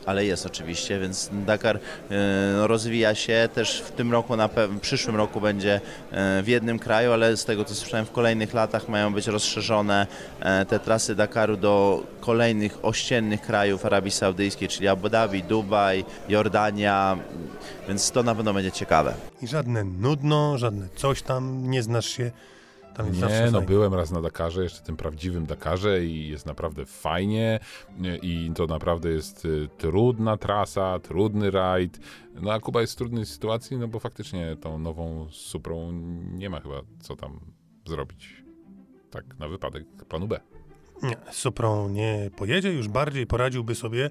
Ale jest oczywiście, więc Dakar e, no, rozwija się też w tym roku, na pewno w przyszłym roku będzie e, w jednym kraju, ale z tego co słyszałem w kolejnych latach mają być rozszerzone e, te trasy Dakaru do kolejnych ościennych krajów Arabii Saudyjskiej, czyli Abu Dhabi, Dubaj, Jordania, więc to na pewno będzie ciekawe. I żadne nudno, żadne coś tam, nie znasz się. Tam jest Nie, no byłem raz na Dakarze, jeszcze tym prawdziwym Dakarze i jest naprawdę fajnie nie, i to naprawdę jest y, trudna trasa, trudny rajd. No a Kuba jest w trudnej sytuacji, no bo faktycznie tą nową Suprą nie ma chyba co tam zrobić. Tak, na wypadek planu B. Nie, Suprą nie pojedzie, już bardziej poradziłby sobie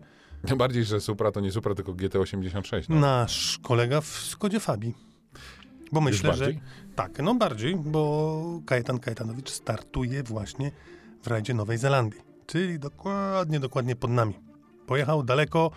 bardziej, że Supra to nie Supra, tylko GT86. No. nasz kolega w Skodzie Fabii. Bo myślę, że tak, no bardziej, bo Kajetan Kajetanowicz startuje właśnie w rajdzie Nowej Zelandii, czyli dokładnie, dokładnie pod nami. Pojechał daleko,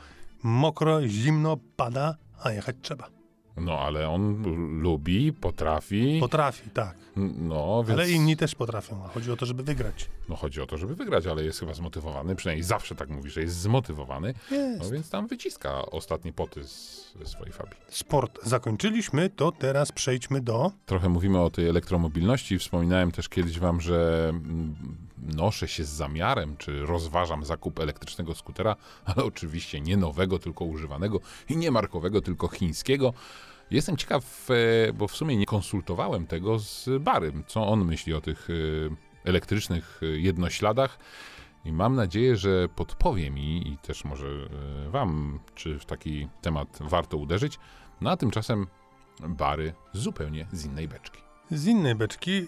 mokro, zimno, pada, a jechać trzeba. No ale on lubi, potrafi. Potrafi, tak. No, więc... Ale inni też potrafią, a chodzi o to, żeby wygrać. No chodzi o to, żeby wygrać, ale jest chyba zmotywowany, przynajmniej zawsze tak mówi, że jest zmotywowany, Jest. no więc tam wyciska ostatnie poty z, ze swojej fabii. Sport zakończyliśmy, to teraz przejdźmy do... Trochę mówimy o tej elektromobilności. Wspominałem też kiedyś wam, że mm, noszę się z zamiarem, czy rozważam zakup elektrycznego skutera, ale oczywiście nie nowego, tylko używanego i nie markowego, tylko chińskiego. Jestem ciekaw, e, bo w sumie nie konsultowałem tego z Barym, co on myśli o tych e, elektrycznych e, jednośladach. I mam nadzieję, że podpowie mi i też może wam, czy w taki temat warto uderzyć. No a tymczasem Bary zupełnie z innej beczki. z innej beczki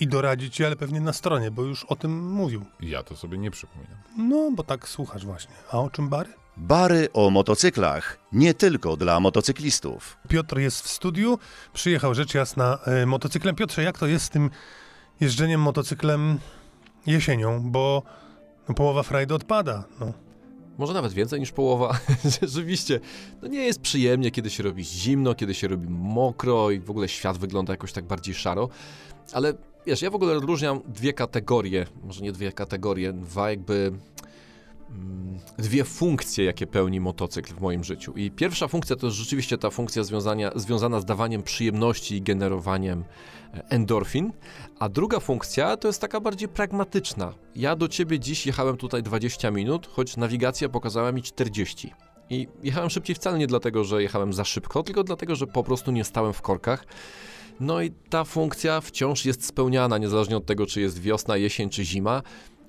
i doradzić ci, ale pewnie na stronie, bo już o tym mówił. Ja to sobie nie przypominam. No, bo tak słuchasz właśnie. A o czym bary? Bary o motocyklach nie tylko dla motocyklistów. Piotr jest w studiu, przyjechał rzecz jasna e, motocyklem. Piotrze, jak to jest z tym jeżdżeniem motocyklem jesienią, bo no, połowa frajdy odpada. No. Może nawet więcej niż połowa. Rzeczywiście, no nie jest przyjemnie, kiedy się robi zimno, kiedy się robi mokro i w ogóle świat wygląda jakoś tak bardziej szaro. Ale wiesz, ja w ogóle odróżniam dwie kategorie, może nie dwie kategorie, dwa jakby mm, dwie funkcje, jakie pełni motocykl w moim życiu. I pierwsza funkcja to jest rzeczywiście ta funkcja związania, związana z dawaniem przyjemności i generowaniem e, endorfin, a druga funkcja to jest taka bardziej pragmatyczna. Ja do ciebie dziś jechałem tutaj 20 minut, choć nawigacja pokazała mi 40. I jechałem szybciej wcale nie dlatego, że jechałem za szybko, tylko dlatego, że po prostu nie stałem w korkach. No i ta funkcja wciąż jest spełniana, niezależnie od tego, czy jest wiosna, jesień czy zima.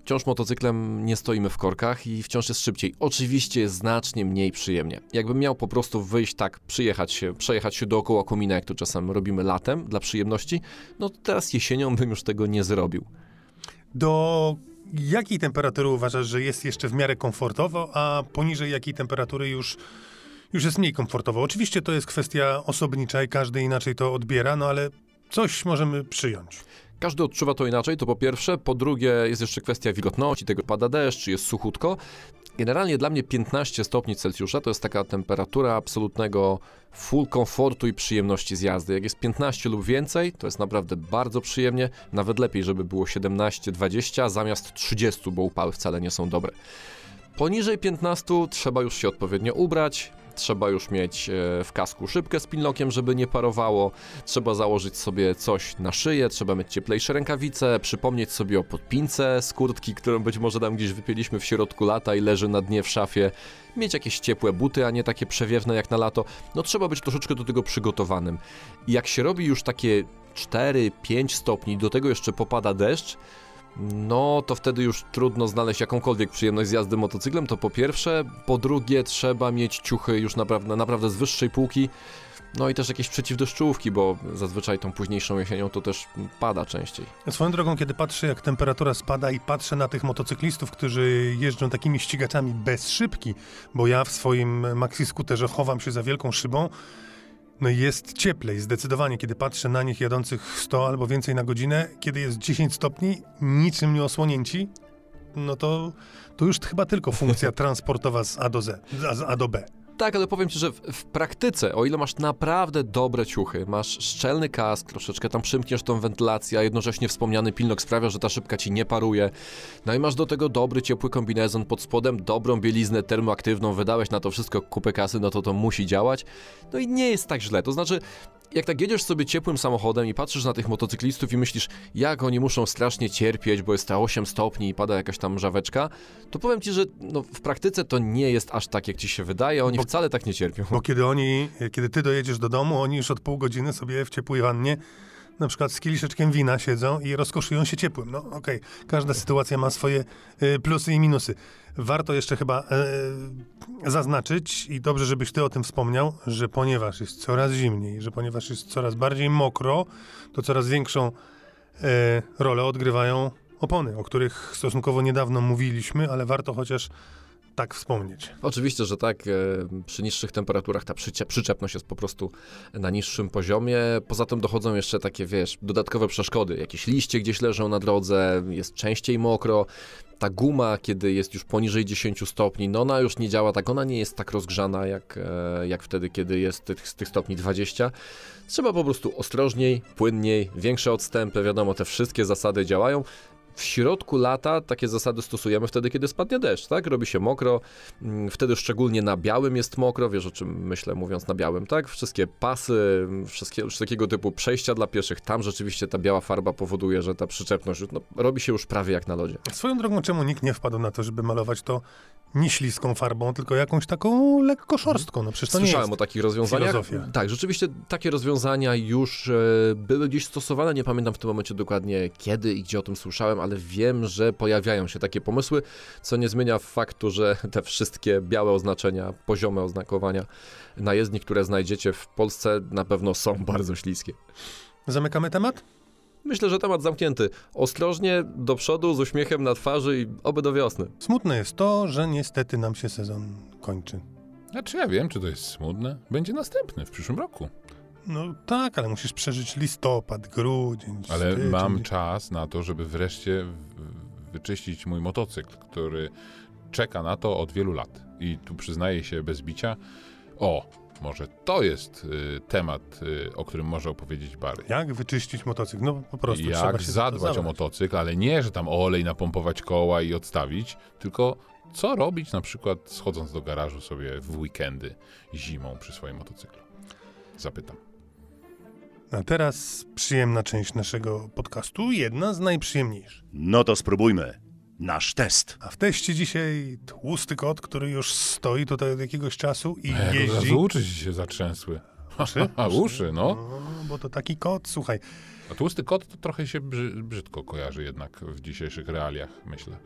Wciąż motocyklem nie stoimy w korkach i wciąż jest szybciej. Oczywiście jest znacznie mniej przyjemnie. Jakbym miał po prostu wyjść tak, przyjechać się, przejechać się dookoła komina, jak to czasem robimy latem dla przyjemności, no teraz jesienią bym już tego nie zrobił. Do jakiej temperatury uważasz, że jest jeszcze w miarę komfortowo, a poniżej jakiej temperatury już, już jest mniej komfortowo? Oczywiście to jest kwestia osobnicza i każdy inaczej to odbiera, no ale coś możemy przyjąć. Każdy odczuwa to inaczej, to po pierwsze. Po drugie, jest jeszcze kwestia wilgotności, tego pada deszcz, czy jest suchutko. Generalnie dla mnie 15 stopni Celsjusza to jest taka temperatura absolutnego full komfortu i przyjemności z jazdy. Jak jest 15 lub więcej, to jest naprawdę bardzo przyjemnie. Nawet lepiej, żeby było 17-20 zamiast 30, bo upały wcale nie są dobre. Poniżej 15 trzeba już się odpowiednio ubrać, trzeba już mieć e, w kasku szybkę z pilnokiem, żeby nie parowało, trzeba założyć sobie coś na szyję, trzeba mieć cieplejsze rękawice, przypomnieć sobie o podpince z kurtki, którą być może tam gdzieś wypieliśmy w środku lata i leży na dnie w szafie, mieć jakieś ciepłe buty, a nie takie przewiewne jak na lato. No trzeba być troszeczkę do tego przygotowanym. I jak się robi już takie 4-5 stopni, do tego jeszcze popada deszcz, no to wtedy już trudno znaleźć jakąkolwiek przyjemność z jazdy motocyklem, to po pierwsze. Po drugie, trzeba mieć ciuchy już naprawdę, naprawdę z wyższej półki. No i też jakieś przeciwdeszczówki, bo zazwyczaj tą późniejszą jesienią to też pada częściej. Swoją drogą, kiedy patrzę, jak temperatura spada i patrzę na tych motocyklistów, którzy jeżdżą takimi ścigaczami bez szybki, bo ja w swoim maxi skuterze chowam się za wielką szybą, no jest cieplej, zdecydowanie, kiedy patrzę na nich jadących 100 albo więcej na godzinę, kiedy jest 10 stopni, niczym nie osłonięci, no to, to już chyba tylko funkcja transportowa z A do Z, z A do B. Tak, ale powiem ci, że w, w, praktyce, o ile masz naprawdę dobre ciuchy, masz szczelny kask, troszeczkę tam przymkniesz tą wentylację, a jednocześnie wspomniany pilnok sprawia, że ta szybka ci nie paruje, no i masz do tego dobry, ciepły kombinezon pod spodem, dobrą bieliznę termoaktywną, wydałeś na to wszystko kupę kasy, no to to musi działać, no i nie jest tak źle, to znaczy jak tak jedziesz sobie ciepłym samochodem i patrzysz na tych motocyklistów i myślisz, jak oni muszą strasznie cierpieć, bo jest ta 8 stopni i pada jakaś tam żaweczka, to powiem ci, że no, w praktyce to nie jest aż tak, jak ci się wydaje, oni bo, wcale tak nie cierpią. Bo kiedy oni, kiedy ty dojedziesz do domu, oni już od pół godziny sobie w ciepłej wannie na przykład z kieliszeczkiem wina siedzą i rozkoszują się ciepłym. No okej, okay. każda sytuacja ma swoje y, plusy i minusy. Warto jeszcze chyba y, zaznaczyć i dobrze, żebyś ty o tym wspomniał, że ponieważ jest coraz zimniej, że ponieważ jest coraz bardziej mokro, to coraz większą y, rolę odgrywają opony, o których stosunkowo niedawno mówiliśmy, ale warto chociaż tak wspomnieć. Oczywiście, że tak. E, przy niższych temperaturach ta przyczepność jest po prostu na niższym poziomie. Poza tym dochodzą jeszcze takie, wiesz, dodatkowe przeszkody. Jakieś liście gdzieś leżą na drodze, jest częściej mokro. Ta guma, kiedy jest już poniżej 10 stopni, no ona już nie działa tak, ona nie jest tak rozgrzana jak, e, jak wtedy, kiedy jest z tych stopni 20. Trzeba po prostu ostrożniej, płynniej, większe odstępy, wiadomo, te wszystkie zasady działają w środku lata takie zasady stosujemy wtedy, kiedy spadnie deszcz, tak? Robi się mokro, mm, wtedy szczególnie na białym jest mokro, wiesz o czym myślę mówiąc na białym, tak? Wszystkie pasy, wszystkie, wszystkiego typu przejścia dla pieszych, tam rzeczywiście ta biała farba powoduje, że ta przyczepność no, robi się już prawie jak na lodzie. Swoją drogą, czemu nikt nie wpadł na to, żeby malować to nie śliską farbą, tylko jakąś taką lekko szorstką. No przecież to Słyszałem o takich rozwiązaniach. Filozofia. Tak, rzeczywiście takie rozwiązania już e, były gdzieś stosowane. Nie pamiętam w tym momencie dokładnie kiedy i gdzie o tym słyszałem, ale wiem, że pojawiają się takie pomysły, co nie zmienia faktu, że te wszystkie białe oznaczenia, poziome oznakowania na jezdni, które znajdziecie w Polsce, na pewno są bardzo śliskie. Zamykamy temat? Myślę, że temat zamknięty. Ostrożnie, do przodu, z uśmiechem na twarzy i oby do wiosny. Smutne jest to, że niestety nam się sezon kończy. Znaczy ja wiem, czy to jest smutne. Będzie następny w przyszłym roku. No tak, ale musisz przeżyć listopad, grudzień, Ale styczeń. mam czas na to, żeby wreszcie wyczyścić mój motocykl, który czeka na to od wielu lat. I tu przyznaję się bez bicia, o, może to jest y, temat, y, o którym może opowiedzieć Barry. Jak wyczyścić motocykl? No po prostu trzeba Jak się za to zadbać o motocykl, ale nie, że tam olej napompować koła i odstawić, tylko co robić na przykład schodząc do garażu sobie w weekendy zimą przy swoim motocyklu. Zapytam. A teraz przyjemna część naszego podcastu, jedna z najprzyjemniejszych. No to spróbujmy. Nasz test. A w teście dzisiaj tłusty kot, który już stoi tutaj od jakiegoś czasu i Jak od jeździ. uszy się zatrzęsły. Uszy? A uszy, no. No, bo to taki kot, słuchaj, A tłusty kot to trochę się brzy, brzydko kojarzy jednak w dzisiejszych realiach, myślę.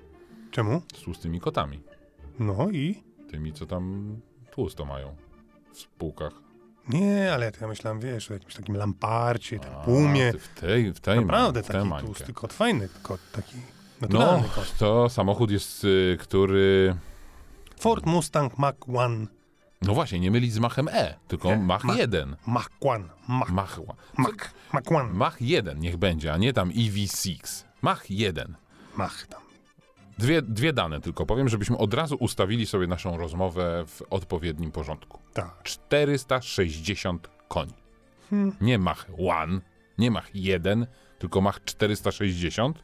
czemu? Z tłustymi kotami. No i? Tymi, co tam tłusto mają w spółkach. Nie, ale ja myślałem, wiesz, o jakimś takim lamparcie, tam A, pumie. W tej, w tej Naprawdę w tę taki mańkę. tłusty kot, fajny kot, taki No, naturalny kot. to samochód jest, y, który... Ford Mustang Mach-1, No właśnie, nie mylić z Machem E, tylko Nie, Mach Mach- 1. Mach-1, Mach, Mach, Mach, Mach-1, Mach 1 niech będzie, a nie tam EV6. Mach 1. Mach tam. Dwie, dwie dane tylko powiem, żebyśmy od razu ustawili sobie naszą rozmowę w odpowiednim porządku. Tak. 460 koni. Hmm. Nie Mach 1, nie Mach 1, tylko Mach 460.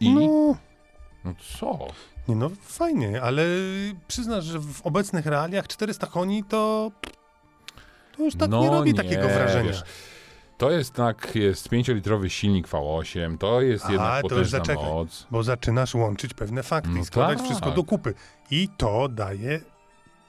I... No, No, co? nie no, fajnie, ale przyznasz, że w obecnych realiach 400 koni to... To już tak no nie robi takiego wrażenia. wiesz, to jest tak, jest 5-litrowy silnik V8, to jest Aha, jednak to już zaczekaj. moc. Bo zaczynasz łączyć pewne fakty No i składać tak. wszystko do kupy. I to daje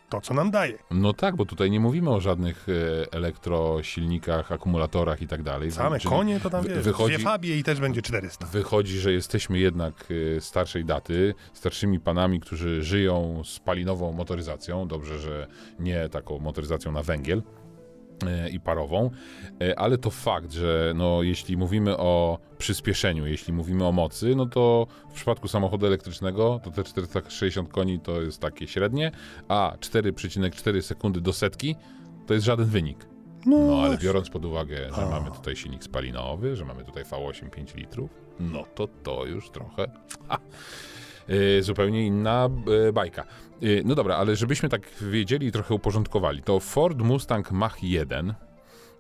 to, co nam daje. No tak, bo tutaj nie mówimy o żadnych e, elektrosilnikach, akumulatorach i tak dalej. Same Czyli konie to tam wiesz, wychodzi- dwie fabie i też będzie 400. Wychodzi, że jesteśmy jednak y, starszej daty, starszymi panami, którzy żyją spalinową motoryzacją. Dobrze, że nie taką motoryzacją na węgiel i parową, Y, ale to fakt, że no, jeśli mówimy o przyspieszeniu, jeśli mówimy o mocy, no to w przypadku samochodu elektrycznego to te 460 koni to jest takie średnie, a 4,4 sekundy do setki to jest żaden wynik. No ale właśnie. biorąc pod uwagę, że A. mamy tutaj silnik spalinowy, że mamy tutaj V8 5 litrów, no to to już trochę ha, zupełnie inna y, bajka. Y, no dobra, ale żebyśmy tak wiedzieli i trochę uporządkowali, to Ford Mustang Mach 1.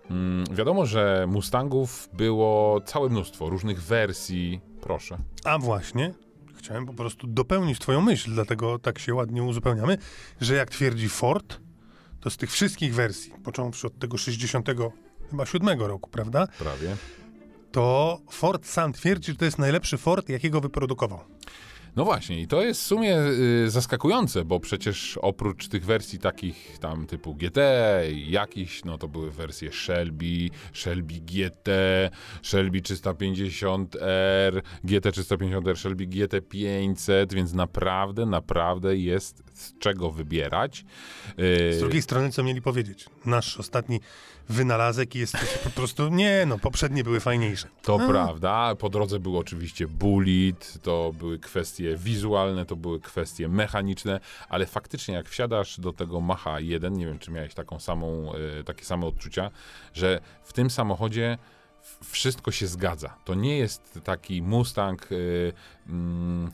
Mm, wiadomo, że Mustangów było całe mnóstwo różnych wersji. Proszę. A właśnie, chciałem po prostu dopełnić twoją myśl, dlatego tak się ładnie uzupełniamy, że jak twierdzi Ford, to z tych wszystkich wersji, począwszy od tego 60 chyba 7 roku, prawda, Prawie. to Ford sam twierdzi, że to jest najlepszy Ford, jakiego wyprodukował. No właśnie, i to jest w sumie y, zaskakujące, bo przecież oprócz tych wersji takich tam typu GT, i jakichś, no to były wersje Shelby, Shelby GT, Shelby 350R, GT 350R, Shelby GT 500, więc naprawdę, naprawdę jest z czego wybierać. Y, Z drugiej strony, co mieli powiedzieć? Nasz ostatni wynalazek jest po prostu, nie no, poprzednie były fajniejsze. To A. prawda. Po drodze był oczywiście bullet, to były kwestie wizualne, to były kwestie mechaniczne, ale faktycznie jak wsiadasz do tego Macha 1, nie wiem czy miałeś taką samą, e, takie same odczucia, że w tym samochodzie wszystko się zgadza. To nie jest taki Mustang e, mm,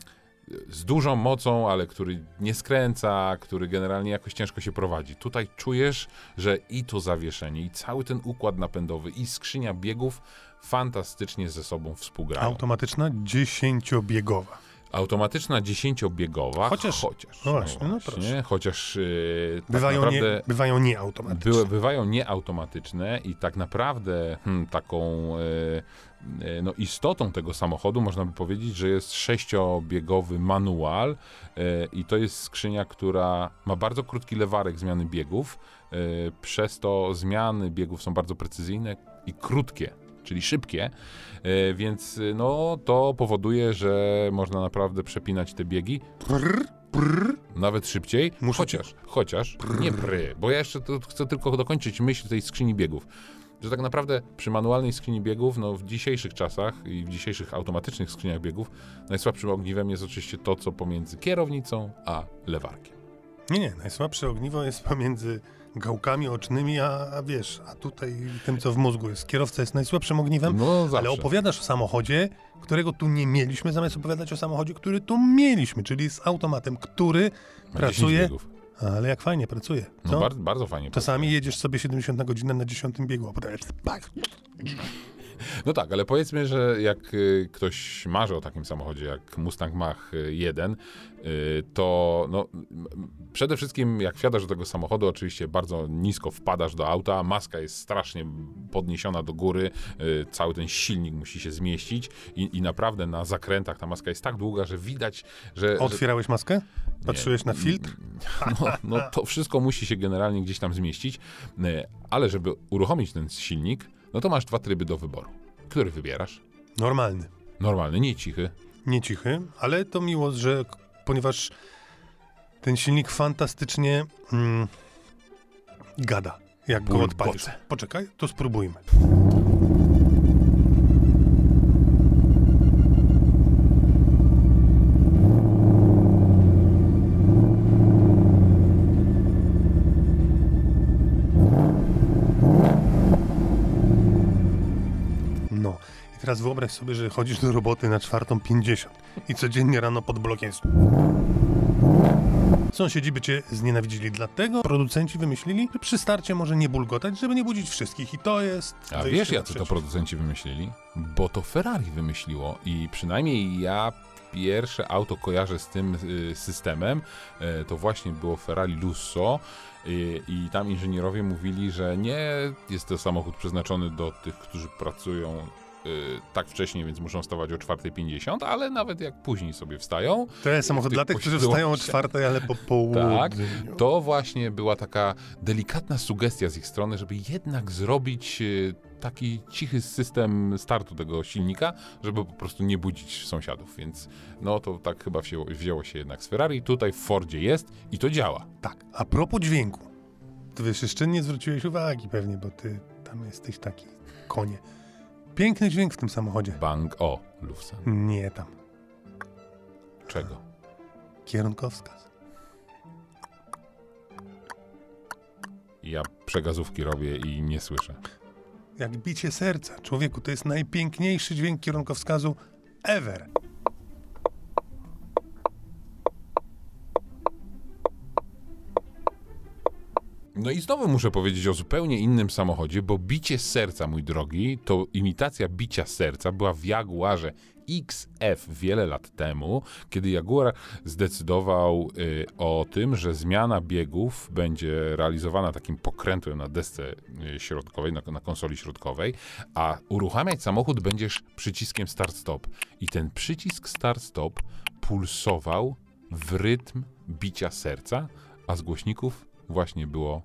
z dużą mocą, ale który nie skręca, który generalnie jakoś ciężko się prowadzi. Tutaj czujesz, że i to zawieszenie, i cały ten układ napędowy, i skrzynia biegów fantastycznie ze sobą współgrają. Automatyczna, dziesięciobiegowa. Automatyczna dziesięciobiegowa, Chociaż- chociaż, no właśnie, no proszę. chociaż yy, tak Bywają, naprawdę nie, bywają nieautomatyczne. były, bywają nieautomatyczne i tak naprawdę hmm, taką e, no, istotą tego samochodu można by powiedzieć, że jest sześciobiegowy manual e, i to jest skrzynia, która ma bardzo krótki lewarek zmiany biegów, przez to zmiany biegów są bardzo precyzyjne i krótkie. Czyli szybkie, e, więc e, no, to powoduje, że można naprawdę przepinać te biegi. Nawet szybciej, Muszę chociaż, chociaż, nie pry, bo ja jeszcze chcę tylko dokończyć myśl tej skrzyni biegów. że tak naprawdę przy manualnej skrzyni biegów, no w dzisiejszych czasach i w dzisiejszych automatycznych skrzyniach biegów, najsłabszym ogniwem jest oczywiście to, co pomiędzy kierownicą a lewarkiem. Nie, nie, najsłabsze ogniwo jest pomiędzy gałkami ocznymi, a, a wiesz, a tutaj tym, co w mózgu jest. Kierowca jest najsłabszym ogniwem, No ale opowiadasz o samochodzie, którego tu nie mieliśmy, zamiast opowiadać o samochodzie, który tu mieliśmy, czyli z automatem, który Ma 10 pracuje, ale jak fajnie pracuje. No bardzo, bardzo fajnie. Czasami jedziesz sobie 70 na godzinę na 10 biegu, a potem. No tak, ale powiedzmy, że jak y, ktoś marzy o takim samochodzie jak Mustang Mach 1, y, to no, przede wszystkim jak wsiadasz do tego samochodu, oczywiście bardzo nisko wpadasz do auta, maska jest strasznie podniesiona do góry, y, cały ten silnik musi się zmieścić i, i naprawdę na zakrętach ta maska jest tak długa, że widać, że... że Otwierałeś maskę? Patrzyłeś na filtr? no, no to wszystko musi się generalnie gdzieś tam zmieścić, y, ale żeby uruchomić ten silnik, no to masz dwa tryby do wyboru. Który wybierasz? Normalny. Normalny, nie cichy. Nie cichy, ale to miło, że ponieważ ten silnik fantastycznie mm, gada, jak go Bulgoce. odpalisz. Poczekaj, to spróbujmy. No. I teraz wyobraź sobie, że chodzisz do roboty na 4.50 i codziennie rano pod blokiem jest... Sąsiedzi by cię znienawidzili, dlatego producenci wymyślili, że przy starcie może nie bulgotać, żeby nie budzić wszystkich. I to jest... A wiesz, jacy to producenci wymyślili? Bo to Ferrari wymyśliło i przynajmniej ja pierwsze auto kojarzę z tym y, systemem, e, to właśnie było Ferrari Lusso y, i tam inżynierowie mówili, że nie jest to samochód przeznaczony do tych, którzy pracują y, tak wcześnie, więc muszą wstawać o 4.50, ale nawet jak później sobie wstają, To jest samochód dla tych, którzy wstają o czwartej, ale po południu. Tak, to właśnie była taka delikatna sugestia z ich strony, żeby jednak zrobić e, taki cichy system startu tego silnika, żeby po prostu nie budzić sąsiadów, więc no to tak chyba wzięło, wzięło się jednak z Ferrari, tutaj w Fordzie jest i to działa. Tak, a propos dźwięku. To wiesz, jeszcze nie zwróciłeś uwagi pewnie, bo ty tam jesteś taki konie. Piękny dźwięk w tym samochodzie. Bang, o, Lufsen. Nie tam. Czego? Kierunkowskaz. Ja przegazówki robię i nie słyszę. Jak bicie serca. Człowieku, to jest najpiękniejszy dźwięk kierunkowskazu ever. No i znowu muszę powiedzieć o zupełnie innym samochodzie, bo bicie serca, mój drogi, to imitacja bicia serca była w Jaguarze XF wiele lat temu, kiedy Jaguar zdecydował y, o tym, że zmiana biegów będzie realizowana takim pokrętłem na desce y, środkowej, na, na konsoli środkowej, a uruchamiać samochód będziesz przyciskiem start-stop. I ten przycisk start-stop pulsował w rytm bicia serca, a z głośników właśnie było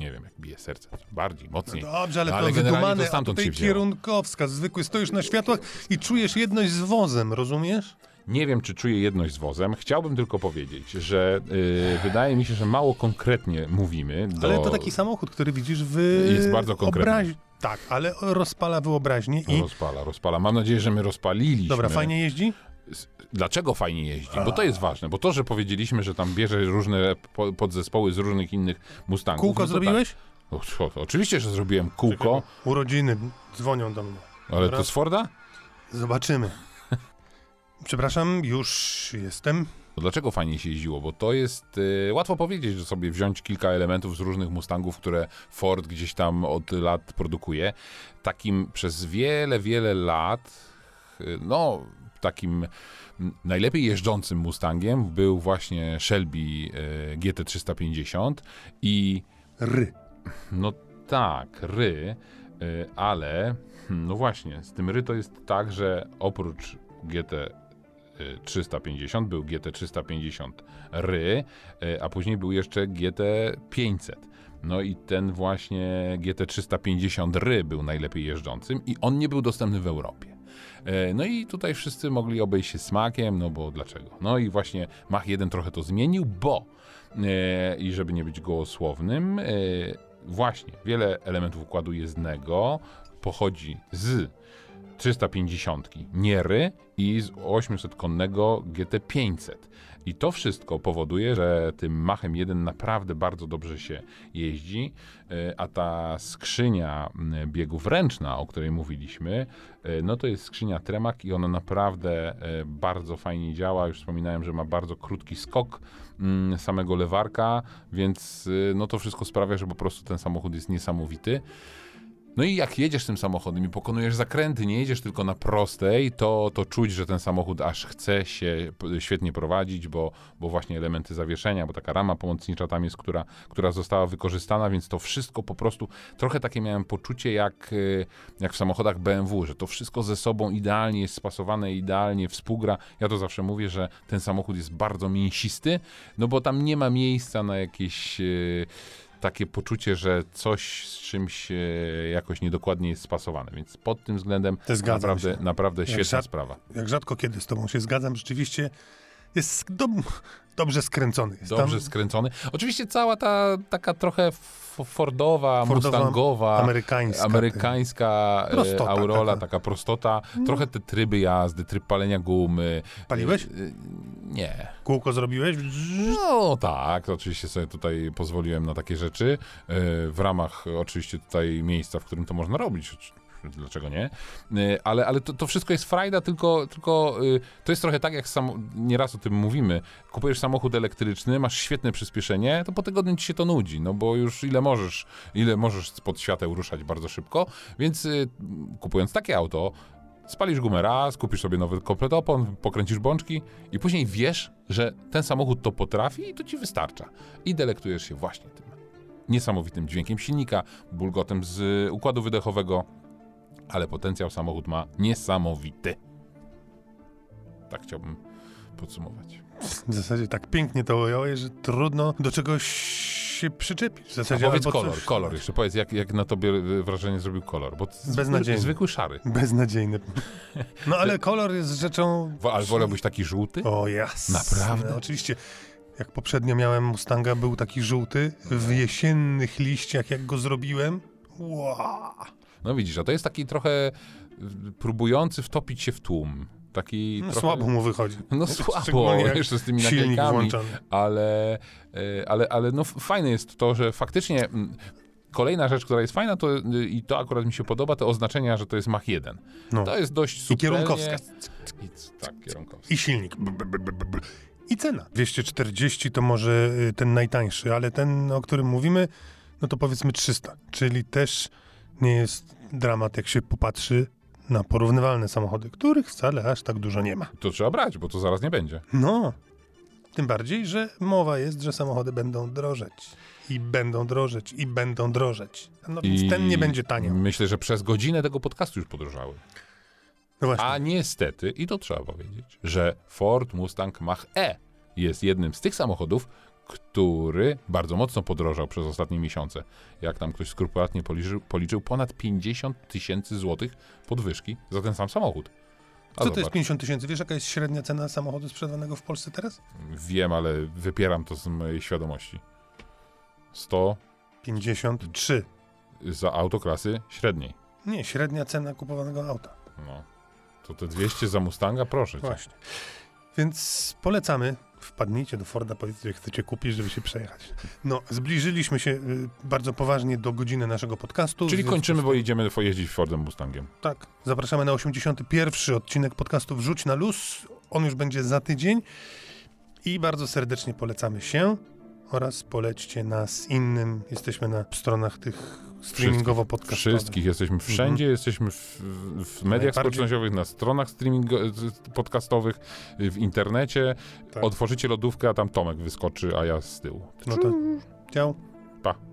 nie wiem, jak bije serce, bardziej, mocniej. Dobrze, ale, No, to generalnie wydumane, to stamtąd się wzięło. kierunkowskaz. Zwykły, stoisz na światłach i czujesz jedność z wozem, rozumiesz? Nie wiem, czy czuję jedność z wozem. Chciałbym tylko powiedzieć, że y, wydaje mi się, że mało konkretnie mówimy. Do... Ale to taki samochód, który widzisz w Jest bardzo konkretny. obraź- Tak, ale rozpala wyobraźnię i... Rozpala, rozpala. Mam nadzieję, że my rozpaliliśmy. Dobra, fajnie jeździ? Dlaczego fajnie jeździ? Bo to jest ważne, bo to, że powiedzieliśmy, że tam bierze różne po, podzespoły z różnych innych Mustangów. Kółko no zrobiłeś? Tak. O, o, oczywiście, że zrobiłem kółko, Urodziny dzwonią do mnie. ale Dobra. to z Forda? Zobaczymy. Przepraszam, już jestem. Dlaczego fajnie się jeździło? Bo to jest y, łatwo powiedzieć, że sobie wziąć kilka elementów z różnych Mustangów, które Ford gdzieś tam od lat produkuje. Takim przez wiele, wiele lat, y, no takim najlepiej jeżdżącym Mustangiem był właśnie Shelby y, GT350 i Ry. no tak, ry, y, ale hmm, no właśnie, z tym ry to jest tak, że oprócz GT y, 350 był GT 350 ry, a później był jeszcze GT 500. No i ten właśnie GT 350 ry był najlepiej jeżdżącym i on nie był dostępny w Europie. E, No i tutaj wszyscy mogli obejść się smakiem, no bo dlaczego? No i właśnie Mach 1 trochę to zmienił, bo e, i żeby nie być gołosłownym, e, właśnie wiele elementów układu jezdnego pochodzi z 350 Niery i z 800-konnego GT500. I to wszystko powoduje, że tym Machem 1 naprawdę bardzo dobrze się jeździ, e, a ta skrzynia biegów ręczna, o której mówiliśmy, e, no to jest skrzynia Tremac i ona naprawdę e, bardzo fajnie działa. Już wspominałem, że ma bardzo krótki skok samego lewarka, więc no to wszystko sprawia, że po prostu ten samochód jest niesamowity. No i jak jedziesz tym samochodem i pokonujesz zakręty, nie jedziesz tylko na prostej, to, to czuć, że ten samochód aż chce się świetnie prowadzić, bo, bo właśnie elementy zawieszenia, bo taka rama pomocnicza tam jest, która, która została wykorzystana, więc to wszystko po prostu, trochę takie miałem poczucie jak, y, jak w samochodach BMW, że to wszystko ze sobą idealnie jest spasowane, idealnie współgra. Ja to zawsze mówię, że ten samochód jest bardzo mięsisty, no bo tam nie ma miejsca na jakieś... takie poczucie, że coś z czymś e, jakoś niedokładnie jest spasowane, więc pod tym względem naprawdę, się. naprawdę Jak świetna żad- sprawa. Jak rzadko kiedy z tobą się zgadzam, rzeczywiście jest dob dobrze skręcony. Jest Dobrze tam skręcony. Oczywiście cała ta taka trochę Fordowa, Fordowa, Mustangowa, amerykańska. amerykańska e, Prostota Aurola, taka. taka, prostota, trochę te tryby jazdy, tryb palenia gumy. Paliłeś? E, Nie. Kółko zrobiłeś? No tak, oczywiście sobie tutaj pozwoliłem na takie rzeczy, e, w ramach oczywiście tutaj miejsca, w którym to można robić. Dlaczego nie? E, Ale, ale to, to wszystko jest frajda, tylko, tylko e, to jest trochę tak, jak sam, nieraz o tym mówimy. Kupujesz samochód elektryczny, masz świetne przyspieszenie, to po tygodniu ci się to nudzi, no bo już ile możesz, ile możesz spod świateł ruszać bardzo szybko, więc e, kupując takie auto, Spalisz gumę raz, kupisz sobie nowy komplet opon, pokręcisz bączki i później wiesz, że ten samochód to potrafi i to ci wystarcza. I delektujesz się właśnie tym niesamowitym dźwiękiem silnika, bulgotem z układu wydechowego, ale potencjał samochód ma niesamowity. Tak chciałbym podsumować. W zasadzie tak pięknie to ująłeś, że trudno do czegoś się przyczepić. W A zasadzie powiedz albo kolor, coś- kolor jeszcze. Powiedz, jak, jak na tobie y, wrażenie zrobił kolor, bo Beznadziejny. zwykły szary. Beznadziejny. No ale kolor jest rzeczą... Ale wolałbyś taki żółty? O jasne. Naprawdę? Oczywiście. Jak poprzednio miałem Mustanga, był taki żółty. W jesiennych liściach, jak go zrobiłem... Wow. No widzisz, a to jest taki trochę y, próbujący wtopić się w tłum. Taki No, trochę... Słabo mu wychodzi. No słabo, jeszcze z tymi naklejkami, ale, e, ale, ale no fajne jest to, że faktycznie mm, kolejna rzecz, która jest fajna to, y, i to akurat mi się podoba, to oznaczenia, że to jest Mach 1. No. To jest dość I subtelnie... kierunkowska. I, tak, kierunkowska. I silnik. I cena. 240 to może y, ten najtańszy, ale ten, o którym mówimy, no to powiedzmy 300. Czyli też nie jest dramat, jak się popatrzy na porównywalne samochody, których wcale aż tak dużo nie ma. To trzeba brać, bo to zaraz nie będzie. No, tym bardziej, że mowa jest, że samochody będą drożeć. I będą drożeć, i będą drożeć. No więc I ten nie będzie tanio. Myślę, że przez godzinę tego podcastu już podrożały. No. A niestety, i to trzeba powiedzieć, że Ford Mustang Mach-E jest jednym z tych samochodów, który bardzo mocno podrożał przez ostatnie miesiące. Jak tam ktoś skrupulatnie policzył, policzył ponad 50 tysięcy złotych podwyżki za ten sam samochód. A Co to jest zobacz, 50 tysięcy? Wiesz, jaka jest średnia cena samochodu sprzedanego w Polsce teraz? Wiem, ale wypieram to z mojej świadomości. 100 53. za autoklasy średniej. Nie, średnia cena kupowanego auta. No. To te 200 za Mustanga, proszę cię. Właśnie. Więc polecamy. Wpadnijcie do Forda, powiedzcie, że chcecie kupić, żeby się przejechać. No, zbliżyliśmy się y, bardzo poważnie do godziny naszego podcastu. Czyli kończymy, bo jedziemy jeździć Fordem Mustangiem. Tak, zapraszamy na 81. odcinek podcastu Wrzuć na luz. On już będzie za tydzień. I bardzo serdecznie polecamy się oraz polećcie nas innym. Jesteśmy na stronach tych streamingowo-podcastowych. Wszystkich jesteśmy wszędzie, jesteśmy w, w mediach społecznościowych, na stronach streaming podcastowych, w internecie. Tak. Otworzycie lodówkę, a tam Tomek wyskoczy, a ja z tyłu. No to ciao. Pa.